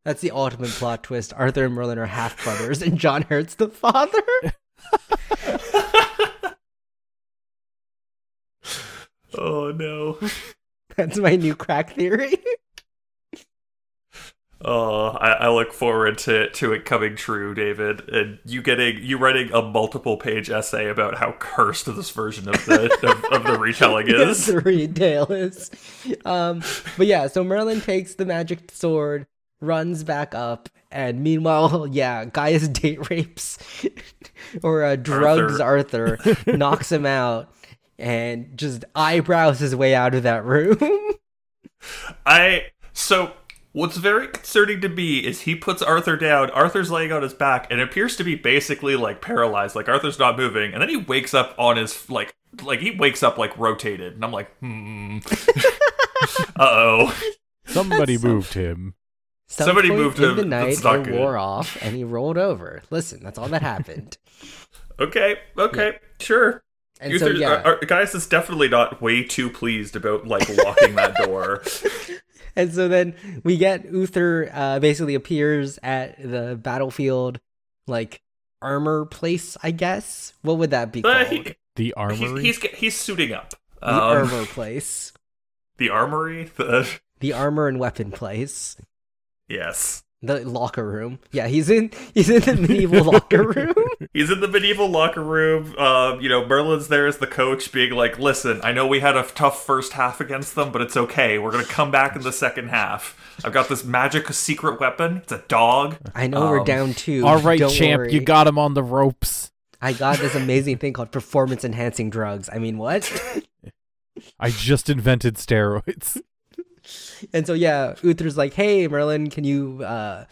That's the ultimate plot twist. Arthur and Merlin are half brothers, and John Hurt's the father. oh no! That's my new crack theory. Oh, I, I look forward to to it coming true, David, and you getting you writing a multiple page essay about how cursed this version of the of, of the retelling is. the retail is. Um, but yeah, so Merlin takes the magic sword, runs back up, And meanwhile, yeah, Gaius date rapes or uh, drugs Arthur, knocks him out, and just eyebrows his way out of that room. I so what's very concerning to me is he puts Arthur down. Arthur's laying on his back and appears to be basically like paralyzed, like Arthur's not moving, and then he wakes up on his like like he wakes up like rotated, and I'm like, hmm. uh oh. Somebody moved him. Some Somebody point moved in him. the night. That's not it good. wore off, and he rolled over. Listen, that's all that happened. Okay, okay, sure. And Uther, so yeah, uh, uh, Gaius is definitely not way too pleased about like locking that door. and so then we get Uther uh, basically appears at the battlefield, like armor place, I guess. What would that be Uh, called? he, The he's, armory. he's he's suiting up. the Um, armor place, the armory. The the armor and weapon place, yes. The locker room. Yeah, he's in he's in the medieval locker room. He's in the medieval locker room. Um, you know, Merlin's there as the coach, being like, "Listen, I know we had a tough first half against them, but it's okay. We're gonna come back in the second half. I've got this magic secret weapon. It's a dog. I know we're Um, down two. All right, Don't champ, worry. you got him on the ropes. I got this amazing thing called performance enhancing drugs. I mean, what? I just invented steroids. And so yeah, Uther's like, "Hey, Merlin, can you uh,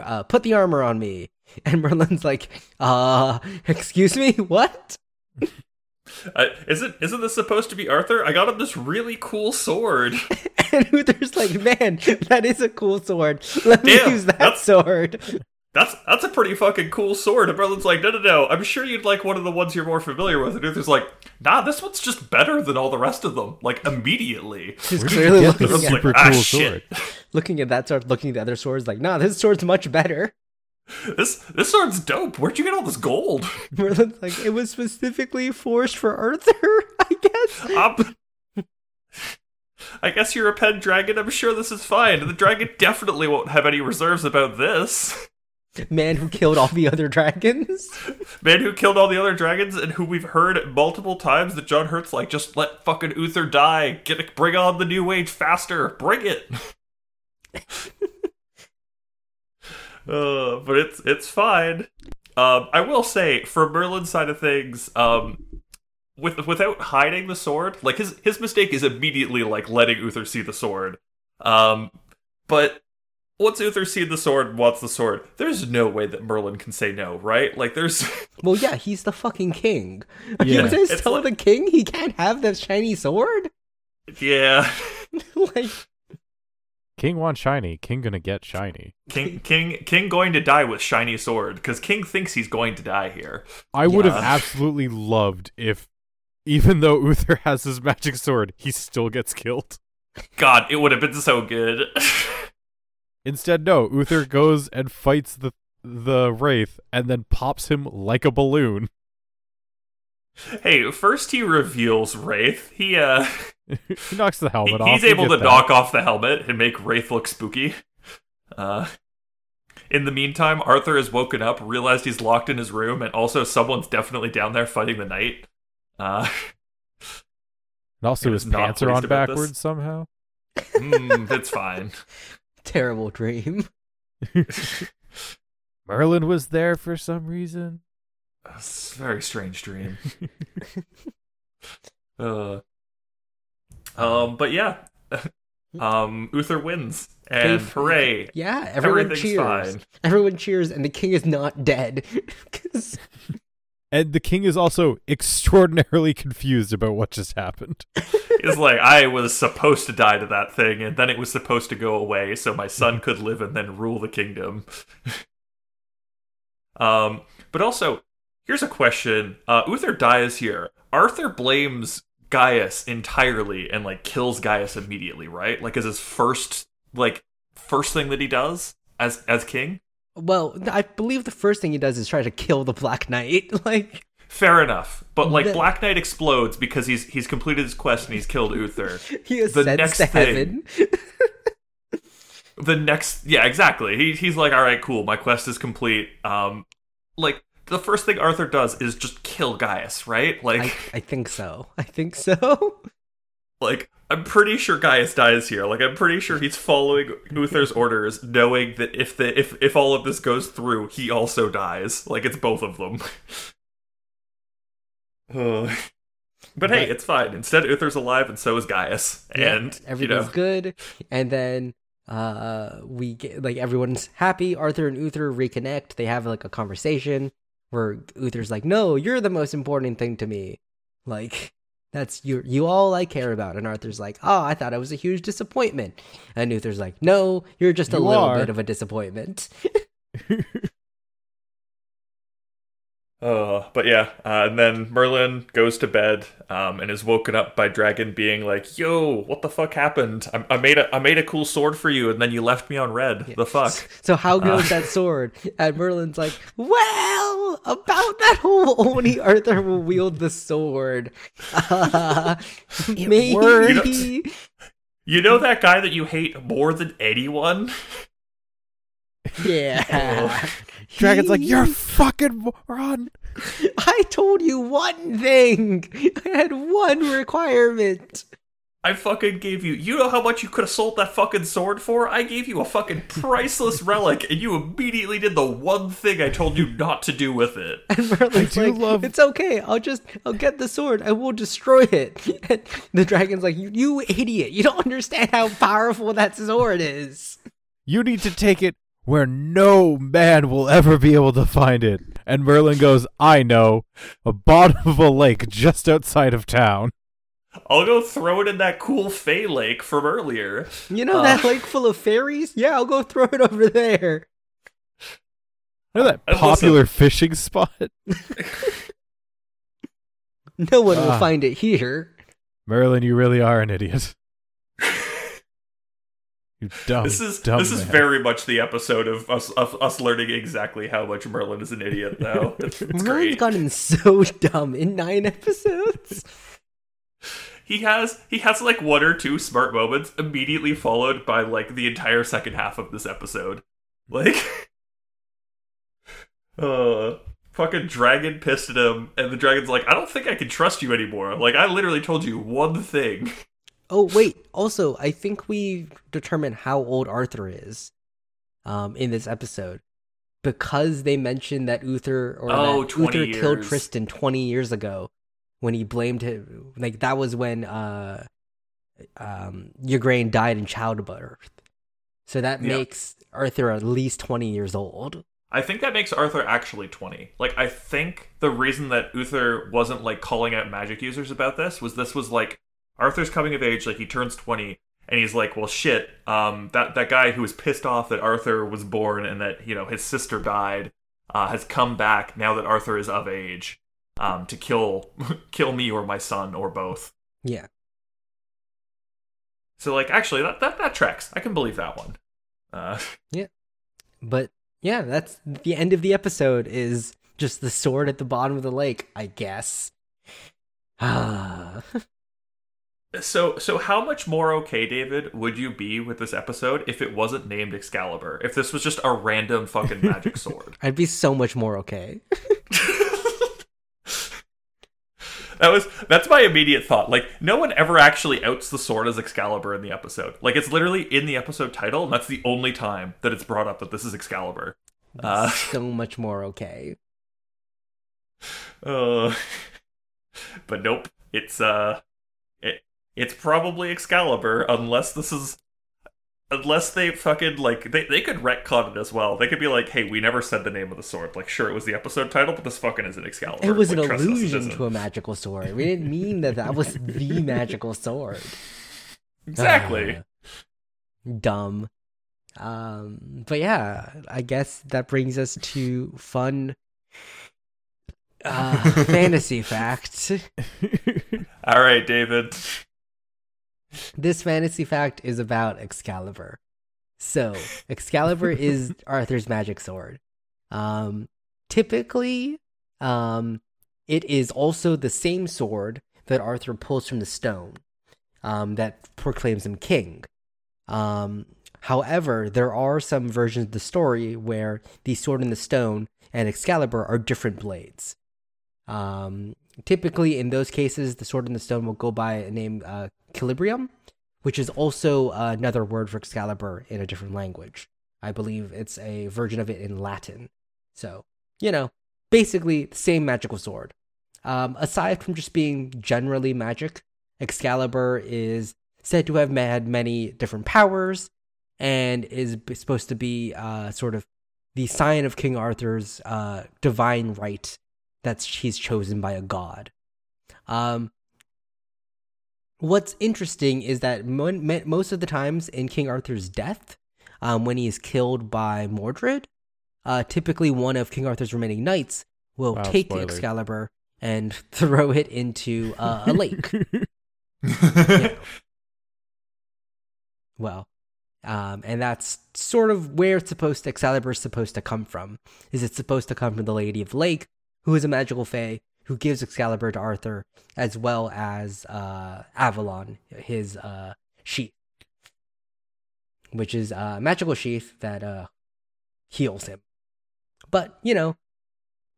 uh put the armor on me?" And Merlin's like, "Uh, excuse me, what?" Uh, isn't isn't this supposed to be Arthur? I got him this really cool sword. And Uther's like, "Man, that is a cool sword. Let me Damn, use that that's- sword." That's that's a pretty fucking cool sword. And Merlin's like, no, no, no. I'm sure you'd like one of the ones you're more familiar with. And Uther's like, nah, this one's just better than all the rest of them. Like immediately. He's clearly get looking this at, like, super ah, cool shit. sword? looking at that sword, looking at the other swords, like, "Nah, this sword's much better." This this sword's dope. Where'd you get all this gold? Merlin's like, "It was specifically forged for Arthur, I guess." Um, I guess you're a Pendragon. I'm sure this is fine. The dragon definitely won't have any reserves about this. Man who killed all the other dragons. Man who killed all the other dragons and who we've heard multiple times that John Hurt's like, just let fucking Uther die. Get bring on the new age faster. Bring it. uh, but it's it's fine. Um, I will say, for Merlin's side of things, um, with without hiding the sword, like his his mistake is immediately like letting Uther see the sword. Um, but once Uther sees the sword wants the sword, there's no way that Merlin can say no, right? Like there's Well, yeah, he's the fucking king. Are Yeah. you gonna It's tell like- the king he can't have the shiny sword? yeah. like, King wants shiny. King gonna get shiny. King King King going to die with shiny sword because King thinks he's going to die here. I would have absolutely loved if, even though Uther has his magic sword, he still gets killed. God, it would have been so good. Instead, no. Uther goes and fights the the wraith and then pops him like a balloon. hey, first he reveals Wraith. He uh he knocks the he- helmet off. he's able to that. knock off the helmet and make Wraith look spooky. Uh in the meantime, Arthur has woken up, realized he's locked in his room, and also someone's definitely down there fighting the knight. Uh, And also, his pants are on about this. backwards somehow. mm, it's fine. terrible dream. Merlin was there for some reason. It's a very strange dream. uh, um, but yeah, um, Uther wins, and Faith- hooray! Yeah, everyone Everything's cheers. fine. Everyone cheers, and the king is not dead. 'Cause- And the king is also extraordinarily confused about what just happened. It's like I was supposed to die to that thing, and then it was supposed to go away, so my son could live and then rule the kingdom. um, but also, here's a question: uh, Uther dies here. Arthur blames Gaius entirely and like kills Gaius immediately, right? Like as his first, like first thing that he does as as king. Well, I believe the first thing he does is try to kill the Black Knight. Like, Fair enough, but like The- Black Knight explodes because he's he's completed his quest and he's killed Uther. he ascends next to thing- heaven. the next yeah exactly he, he's like all right cool my quest is complete um like the first thing arthur does is just kill gaius right like I, I think so. I think so. like I'm pretty sure Gaius dies here. Like I'm pretty sure he's following Uther's orders, knowing that if the if if all of this goes through, he also dies. Like it's both of them. Ugh. but hey, it's fine. Instead, Uther's alive, and so is Gaius. Yeah, And you know, good. And then uh we get like everyone's happy. Arthur and Uther reconnect. They have like a conversation where Uther's like, "No, you're the most important thing to me. Like that's you you all I care about." And Arthur's like, "Oh, I thought I was a huge disappointment." And Uther's like, "No, you're just a You little are." bit of a disappointment." Uh, but yeah, uh, and then Merlin goes to bed um, and is woken up by Dragon being like, "Yo, what the fuck happened? I, I made a I made a cool sword for you, and then you left me on red. The fuck." So how good Uh. was that sword? And Merlin's like, well, about that whole only Arthur will wield the sword. Uh, maybe. worked. You know that guy that you hate more than anyone? Yeah. Dragon's like, you're a fucking moron. I told you one thing. I had one requirement. I fucking gave you. You know how much you could have sold that fucking sword for? I gave you a fucking priceless relic, and you immediately did the one thing I told you not to do with it. And Merlin's I do like, love- it's okay. I'll just, I'll get the sword. I will destroy it. And the dragon's like, you, you idiot. You don't understand how powerful that sword is. You need to take it where no man will ever be able to find it. And Merlin goes, I know, a bottom of a lake just outside of town. I'll go throw it in that cool Fey lake from earlier. You know Uh. that lake full of fairies? Yeah, I'll go throw it over there. You know that Uh, listen. popular fishing spot? No one will Ah. find it here. Merlin, you really are an idiot. You dumb. This is dumb this is very much the episode of us of us learning exactly how much Merlin is an idiot. Though it's, it's Merlin's great. gotten so dumb in nine episodes. he has he has like one or two smart moments immediately followed by like the entire second half of this episode. Like, uh, fucking dragon pissed at him, and the dragon's like, "I don't think I can trust you anymore." Like, I literally told you one thing. Oh wait, also I think we determined how old Arthur is, um, in this episode, because they mentioned that Uther or Oh, that 20 Uther killed. Tristan twenty years ago, when he blamed him. Like that was when uh, um, Igraine died in childbirth. So that Yeah. makes Arthur at least twenty years old. I think that makes Arthur actually 20. Like, I think the reason that Uther wasn't, like, calling out magic users about this was this was, like, Arthur's coming of age, like, he turns 20, and he's like, well, shit, um, that, that guy who was pissed off that Arthur was born and that, you know, his sister died, uh, has come back now that Arthur is of age, um, to kill, kill me or my son or both. Yeah. So, like, actually, that, that, that tracks. I can believe that one. Uh, Yeah. But yeah, that's the end of the episode is just the sword at the bottom of the lake, I guess. Ah. So, so how much more okay, David, would you be with this episode if it wasn't named Excalibur? If this was just a random fucking magic sword? I'd be so much more okay. that was that's my immediate thought. Like, no one ever actually outs the sword as Excalibur in the episode. Like, it's literally in the episode title, and that's the only time that it's brought up that this is Excalibur. Uh. so much more okay. Uh, but nope, it's uh, it it's probably Excalibur unless this is. Unless they fucking like they, they could retcon it as well. They could be like, "Hey, we never said the name of the sword. Like, sure, it was the episode title, but this fucking isn't Excalibur." It was an Like, it allusion to a magical sword. We didn't mean that that was the magical sword. exactly. Ah, dumb. Um, but yeah, I guess that brings us to fun uh, fantasy fact. All right, David. This fantasy fact is about Excalibur. So, Excalibur is Arthur's magic sword. Um, typically, um, it is also the same sword that Arthur pulls from the stone um, that proclaims him king. Um, however, there are some versions of the story where the sword and the stone and Excalibur are different blades. Um, typically, in those cases, the sword and the stone will go by a name uh, Calibrium, which is also another word for Excalibur in a different language. I believe it's a version of it in Latin. So, you know, basically the same magical sword. Um, aside from just being generally magic, Excalibur is said to have had many different powers and is supposed to be uh, sort of the sign of King Arthur's uh, divine right that's he's chosen by a god. Um, what's interesting is that mo- mo- most of the times in King Arthur's death, um, when he is killed by Mordred, uh, typically one of King Arthur's remaining knights will Wow, take the spoilers. Excalibur and throw it into uh, a lake. well, um, and that's sort of where it's supposed to Excalibur is supposed to come from. Is it supposed to come from the Lady of the Lake, who is a magical fae who gives Excalibur to Arthur, as well as uh, Avalon, his uh, sheath, which is a magical sheath that uh, heals him. But you know,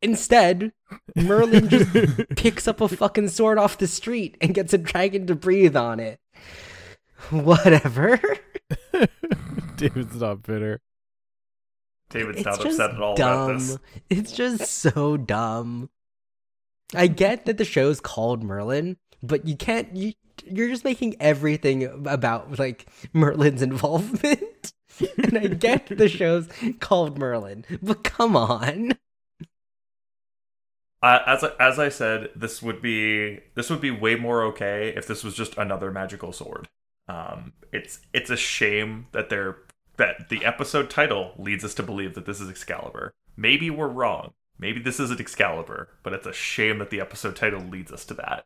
instead, Merlin just picks up a fucking sword off the street and gets a dragon to breathe on it. Whatever. David's not bitter. David's It's not upset at all about this. It's just so dumb. I get that the show's called Merlin, but you can't. You you're just making everything about like Merlin's involvement. and I get the show's called Merlin, but come on. Uh, as as I said, this would be this would be way more okay if this was just another magical sword. Um, it's it's a shame that they're that the episode title leads us to believe that this is Excalibur. Maybe we're wrong. Maybe this isn't Excalibur, but it's a shame that the episode title leads us to that.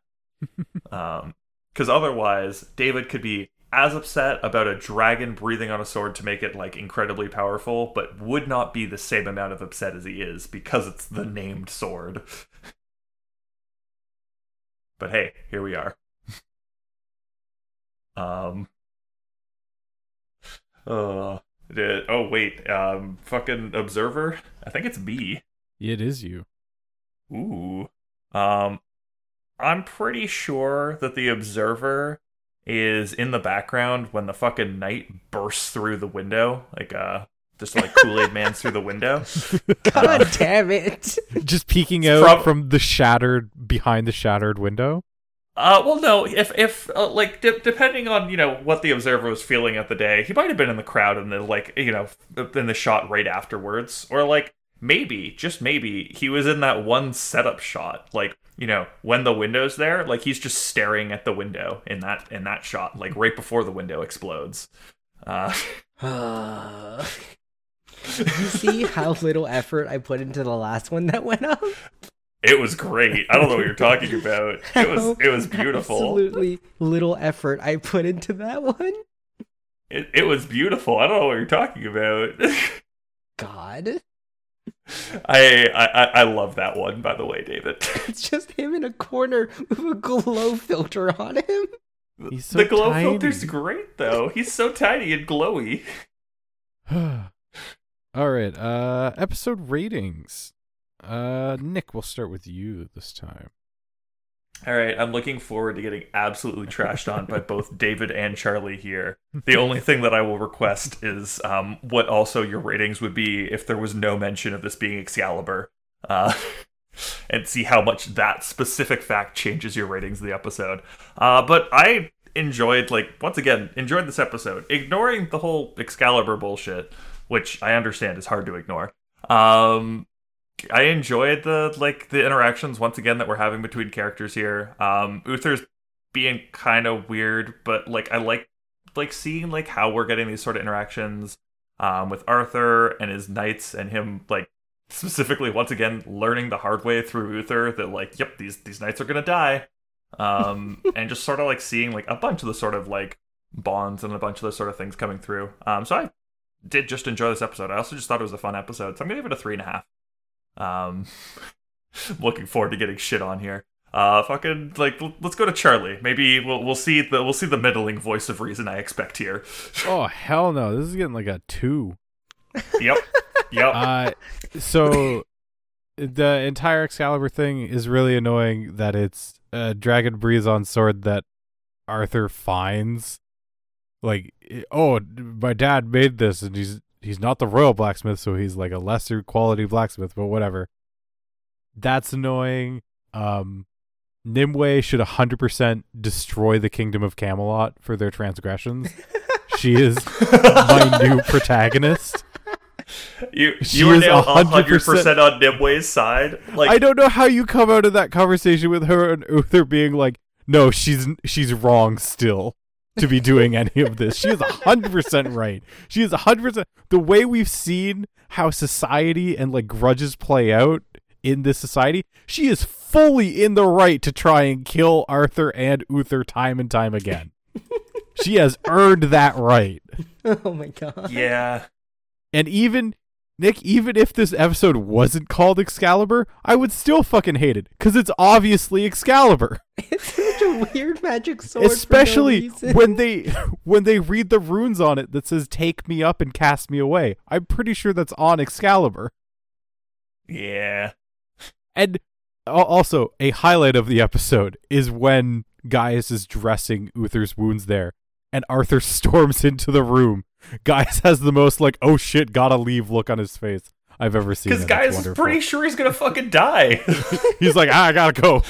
um, because otherwise, David could be as upset about a dragon breathing on a sword to make it like incredibly powerful, but would not be the same amount of upset as he is because it's the named sword. but hey, here we are. um. Uh. oh wait. Um. Fucking observer. I think it's B. It is you. Ooh. Um I'm pretty sure that the observer is in the background when the fucking knight bursts through the window, like uh just like Kool-Aid man's through the window. God damn it. Just peeking out prob- from the shattered behind the shattered window. Uh well no, if if uh, like de- depending on, you know, what the observer was feeling at the day, he might have been in the crowd and then like, you know, in the shot right afterwards or like maybe, just maybe he was in that one setup shot like you know when the window's there like he's just staring at the window in that in that shot like right before the window explodes uh you see how little effort I put into the last one that went up? it was great i don't know what you're talking about it was it was beautiful Absolutely little effort I put into that one. it, it was beautiful i don't know what you're talking about God. I, I I- I love that one by the way david It's just him in a corner with a glow filter on him. He's so the glow tiny. filter's great though he's so tiny and glowy All right. Uh episode ratings. Uh Nick, we'll start with you this time. All right, I'm looking forward to getting absolutely trashed on by both David and Charlie here. The only thing that I will request is um, what also your ratings would be if there was no mention of this being Excalibur, uh, and see how much that specific fact changes your ratings of the episode. Uh, but I enjoyed, like, once again, enjoyed this episode, ignoring the whole Excalibur bullshit, which I understand is hard to ignore. Um, I enjoyed the like the interactions once again that we're having between characters here. Um Uther's being kind of weird, but like I like like seeing like how we're getting these sort of interactions um with Arthur and his knights and him like specifically once again learning the hard way through Uther that like yep these these knights are going to die. Um and just sort of like seeing like a bunch of the sort of like bonds and a bunch of those sort of things coming through. Um so I did just enjoy this episode. I also just thought it was a fun episode. So I'm going to give it a three and a half. Um, looking forward to getting shit on here. Uh, fucking like, l- let's go to Charlie. Maybe we'll we'll see the we'll see the middling voice of reason I expect here. Oh hell no. This is getting like a two. Yep, yep. Uh so the entire Excalibur thing is really annoying that it's a dragon breathes on sword that Arthur finds like oh my dad made this and he's he's not the royal blacksmith so he's like a lesser quality blacksmith but whatever. That's annoying. Um nimue should 100% destroy the kingdom of camelot for their transgressions. She is my new protagonist. You She you are now 100% hundred percent on Nimue's side. Like I don't know how you come out of that conversation with her and Uther being like, "No, she's she's wrong still to be doing any of this. She is hundred percent right. She is hundred percent the way we've seen how society and like grudges play out in this society. She is fully in the right to try and kill Arthur and Uther time and time again. she has earned that right. oh my god. yeah. And even Nick, even if this episode wasn't called Excalibur, I would still fucking hate it because it's obviously Excalibur. It's such a weird magic sword. Especially for no when they when they read the runes on it that says "Take me up and cast me away." I'm pretty sure that's on Excalibur. Yeah. And also, a highlight of the episode is when Gaius is dressing Uther's wounds there, and Arthur storms into the room. Gaius has the most like "Oh shit, gotta leave" look on his face I've ever seen. Because and Gaius is pretty sure he's gonna fucking die. He's like, ah, I gotta go.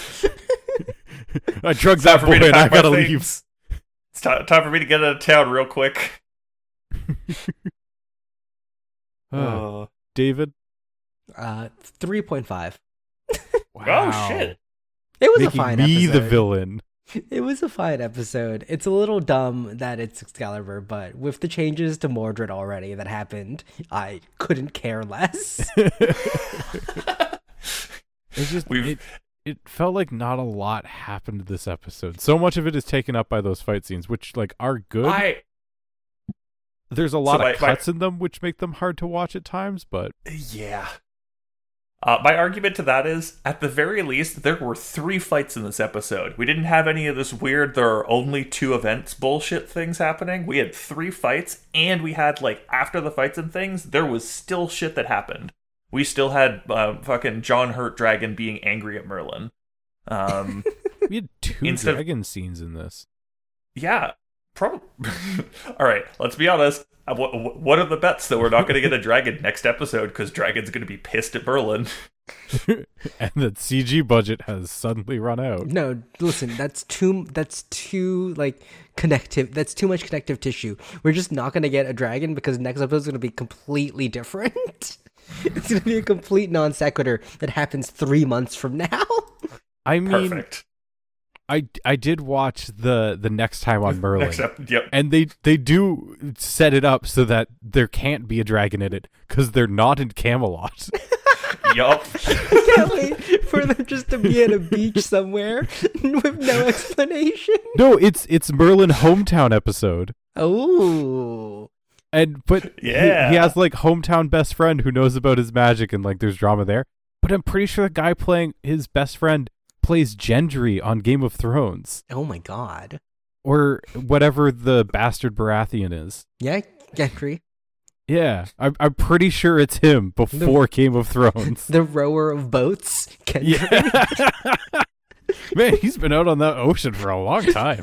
I drugged Time that for boy me to and I gotta leave. It's ti- time for me to get out of town real quick. Uh, Uh, David. uh, three point five. Oh shit! It was Making a fine me episode. the villain. It was a fine episode. It's a little dumb that it's Excalibur, but with the changes to Mordred already that happened, I couldn't care less. It's just We've- it, it felt like not a lot happened this episode. So much of it is taken up by those fight scenes, which like are good. I There's a lot my- of my- cuts in them, which make them hard to watch at times. But yeah. Uh, my argument to that is, at the very least, there were three fights in this episode. We didn't have any of this weird "there are only two events" bullshit things happening. We had three fights, and we had like after the fights and things, there was still shit that happened. We still had uh, fucking John Hurt Dragon being angry at Merlin. Um, we had two Instead of- dragon scenes in this. Yeah, probably. All right, let's be honest. Uh, What, what are the bets that we're not going to get a dragon next episode because Dragon's going to be pissed at Merlin? and that CG budget has suddenly run out. no, listen, that's too that's too like connective. That's too much connective tissue. We're just not gonna get a dragon because next episode is gonna be completely different. it's gonna be a complete non sequitur that happens three months from now. I mean, Perfect. I I did watch the the next time on Merlin. Next up, yep. and they they do set it up so that there can't be a dragon in it because they're not in Camelot. yup. I can't wait for them just to be at a beach somewhere with no explanation. no, it's it's Merlin hometown episode, Oh, and but he- Yeah. he, has like hometown best friend who knows about his magic and like there's drama there. But I'm pretty sure the guy playing his best friend plays Gendry on Game of Thrones oh my god. or whatever the bastard Baratheon is. Yeah, Gendry, Yeah, I'm I'm pretty sure it's him before Game of Thrones. the rower of boats. Gendry. Yeah. Man, he's been out on that ocean for a long time.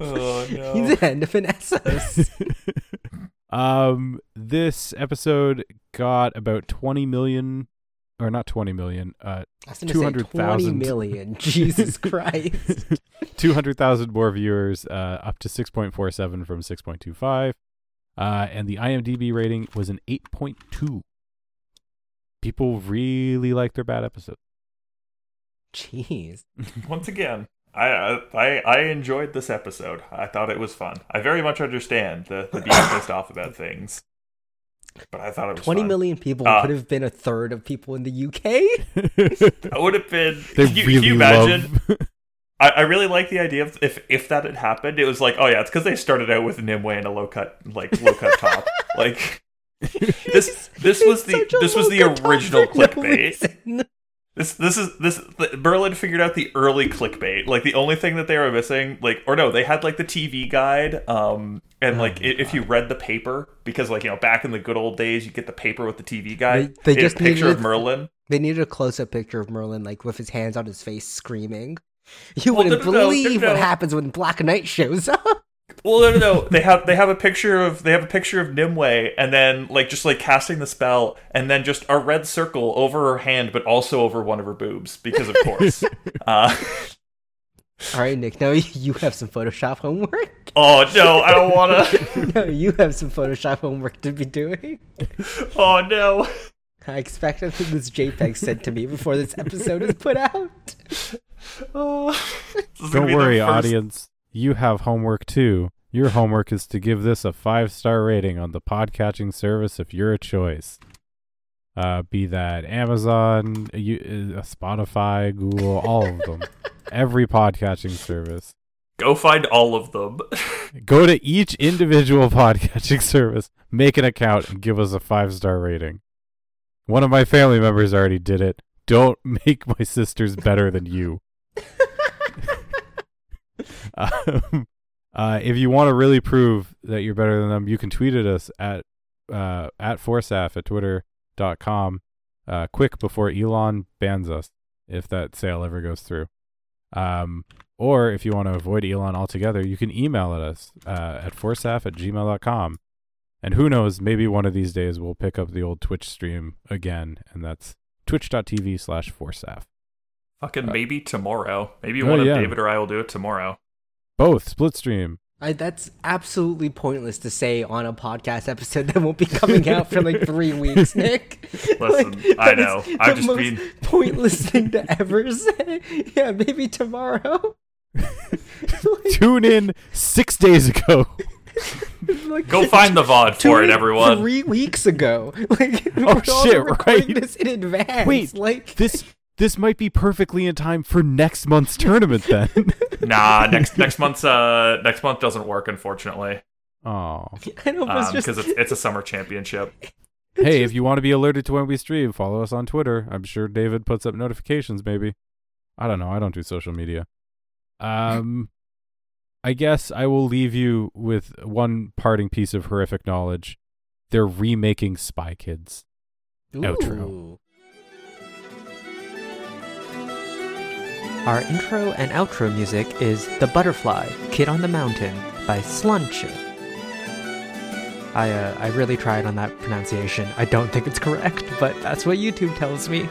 Oh no. He's the end of an Essos. Um, this episode got about 20 million, or not 20 million, uh, I was gonna say 20 200,000. Jesus Christ. 200,000 more viewers, uh, up to 6.47 from 6.25. Uh, and the IMDb rating was an 8.2. People really like their bad episodes. Jeez. Once again, I, I I enjoyed this episode. I thought it was fun. I very much understand the, the being pissed off about things, but I thought it was Twenty fun. million people Uh, could have been a third of people in the UK. I would have been. they can you, really can you imagine? love. I, I really like the idea of if if that had happened, it was like, oh yeah, it's because they started out with Nimue and a low cut like low cut top. Like this this was the this was the original for no clickbait. reason. This this is this Merlin figured out the early clickbait. Like the only thing that they were missing, like or no, they had like the TV guide. Um, and Oh like my i if you read the paper, because like you know back in the good old days, you get the paper with the TV guide. They- they It just a picture needed- of Merlin. They needed a close up picture of Merlin, like with his hands on his face, screaming. You Well, wouldn't no, no, believe no, what happens when Black Knight shows up. Well, no, no, no. They have they have a picture of they have a picture of Nimue, and then like just like casting the spell, and then just a red circle over her hand, but also over one of her boobs, because of course. uh, All right, Nick. Now you have some Photoshop homework. oh no, I don't want to. no, you have some Photoshop homework to be doing. Oh no. I expect this JPEG sent to me before this episode is put out. Oh. This is gonna Don't worry, first- audience. You have homework too. Your homework is to give this a five star rating on the podcatching service of your choice. Uh, be that Amazon, you, uh, Spotify, Google, all of them. Every podcatching service. Go find all of them. Go to each individual podcatching service, make an account, and give us a five star rating. One of my family members already did it. Don't make my sisters better than you. um, uh, if you want to really prove that you're better than them, you can tweet at us at uh, at Forsaf at twitter.com uh, quick before Elon bans us if that sale ever goes through. Um, or if you want to avoid Elon altogether, you can email at us uh, at forsaf at gmail.com. And who knows, maybe one of these days we'll pick up the old Twitch stream again, and that's twitch.tv slash forsaf. Fucking Uh, maybe tomorrow. Maybe oh, one of yeah. David or I will do it tomorrow. Both, split stream. I, that's absolutely pointless to say on a podcast episode that won't be coming out for like three weeks, Nick. Listen, I know. I'm the just most being- pointless thing to ever say. Yeah, maybe tomorrow. Like- Tune in six days ago. like, Go find the VOD for it, everyone. Three weeks ago. Like, Oh, we're all shit, recording right. This in advance. Wait, like This this might be perfectly in time for next month's tournament then. Nah, next next month's uh next month doesn't work unfortunately. Oh. I know, but it's Um, just because it's it's a summer championship. Hey, if you want to be alerted to when we stream, follow us on Twitter. I'm sure David puts up notifications maybe. I don't know. I don't do social media. Um I guess I will leave you with one parting piece of horrific knowledge. They're remaking Spy Kids. Outro. Our intro and outro music is The Butterfly, Kid on the Mountain by Slunch. I, uh, I really tried on that pronunciation. I don't think it's correct, but that's what YouTube tells me.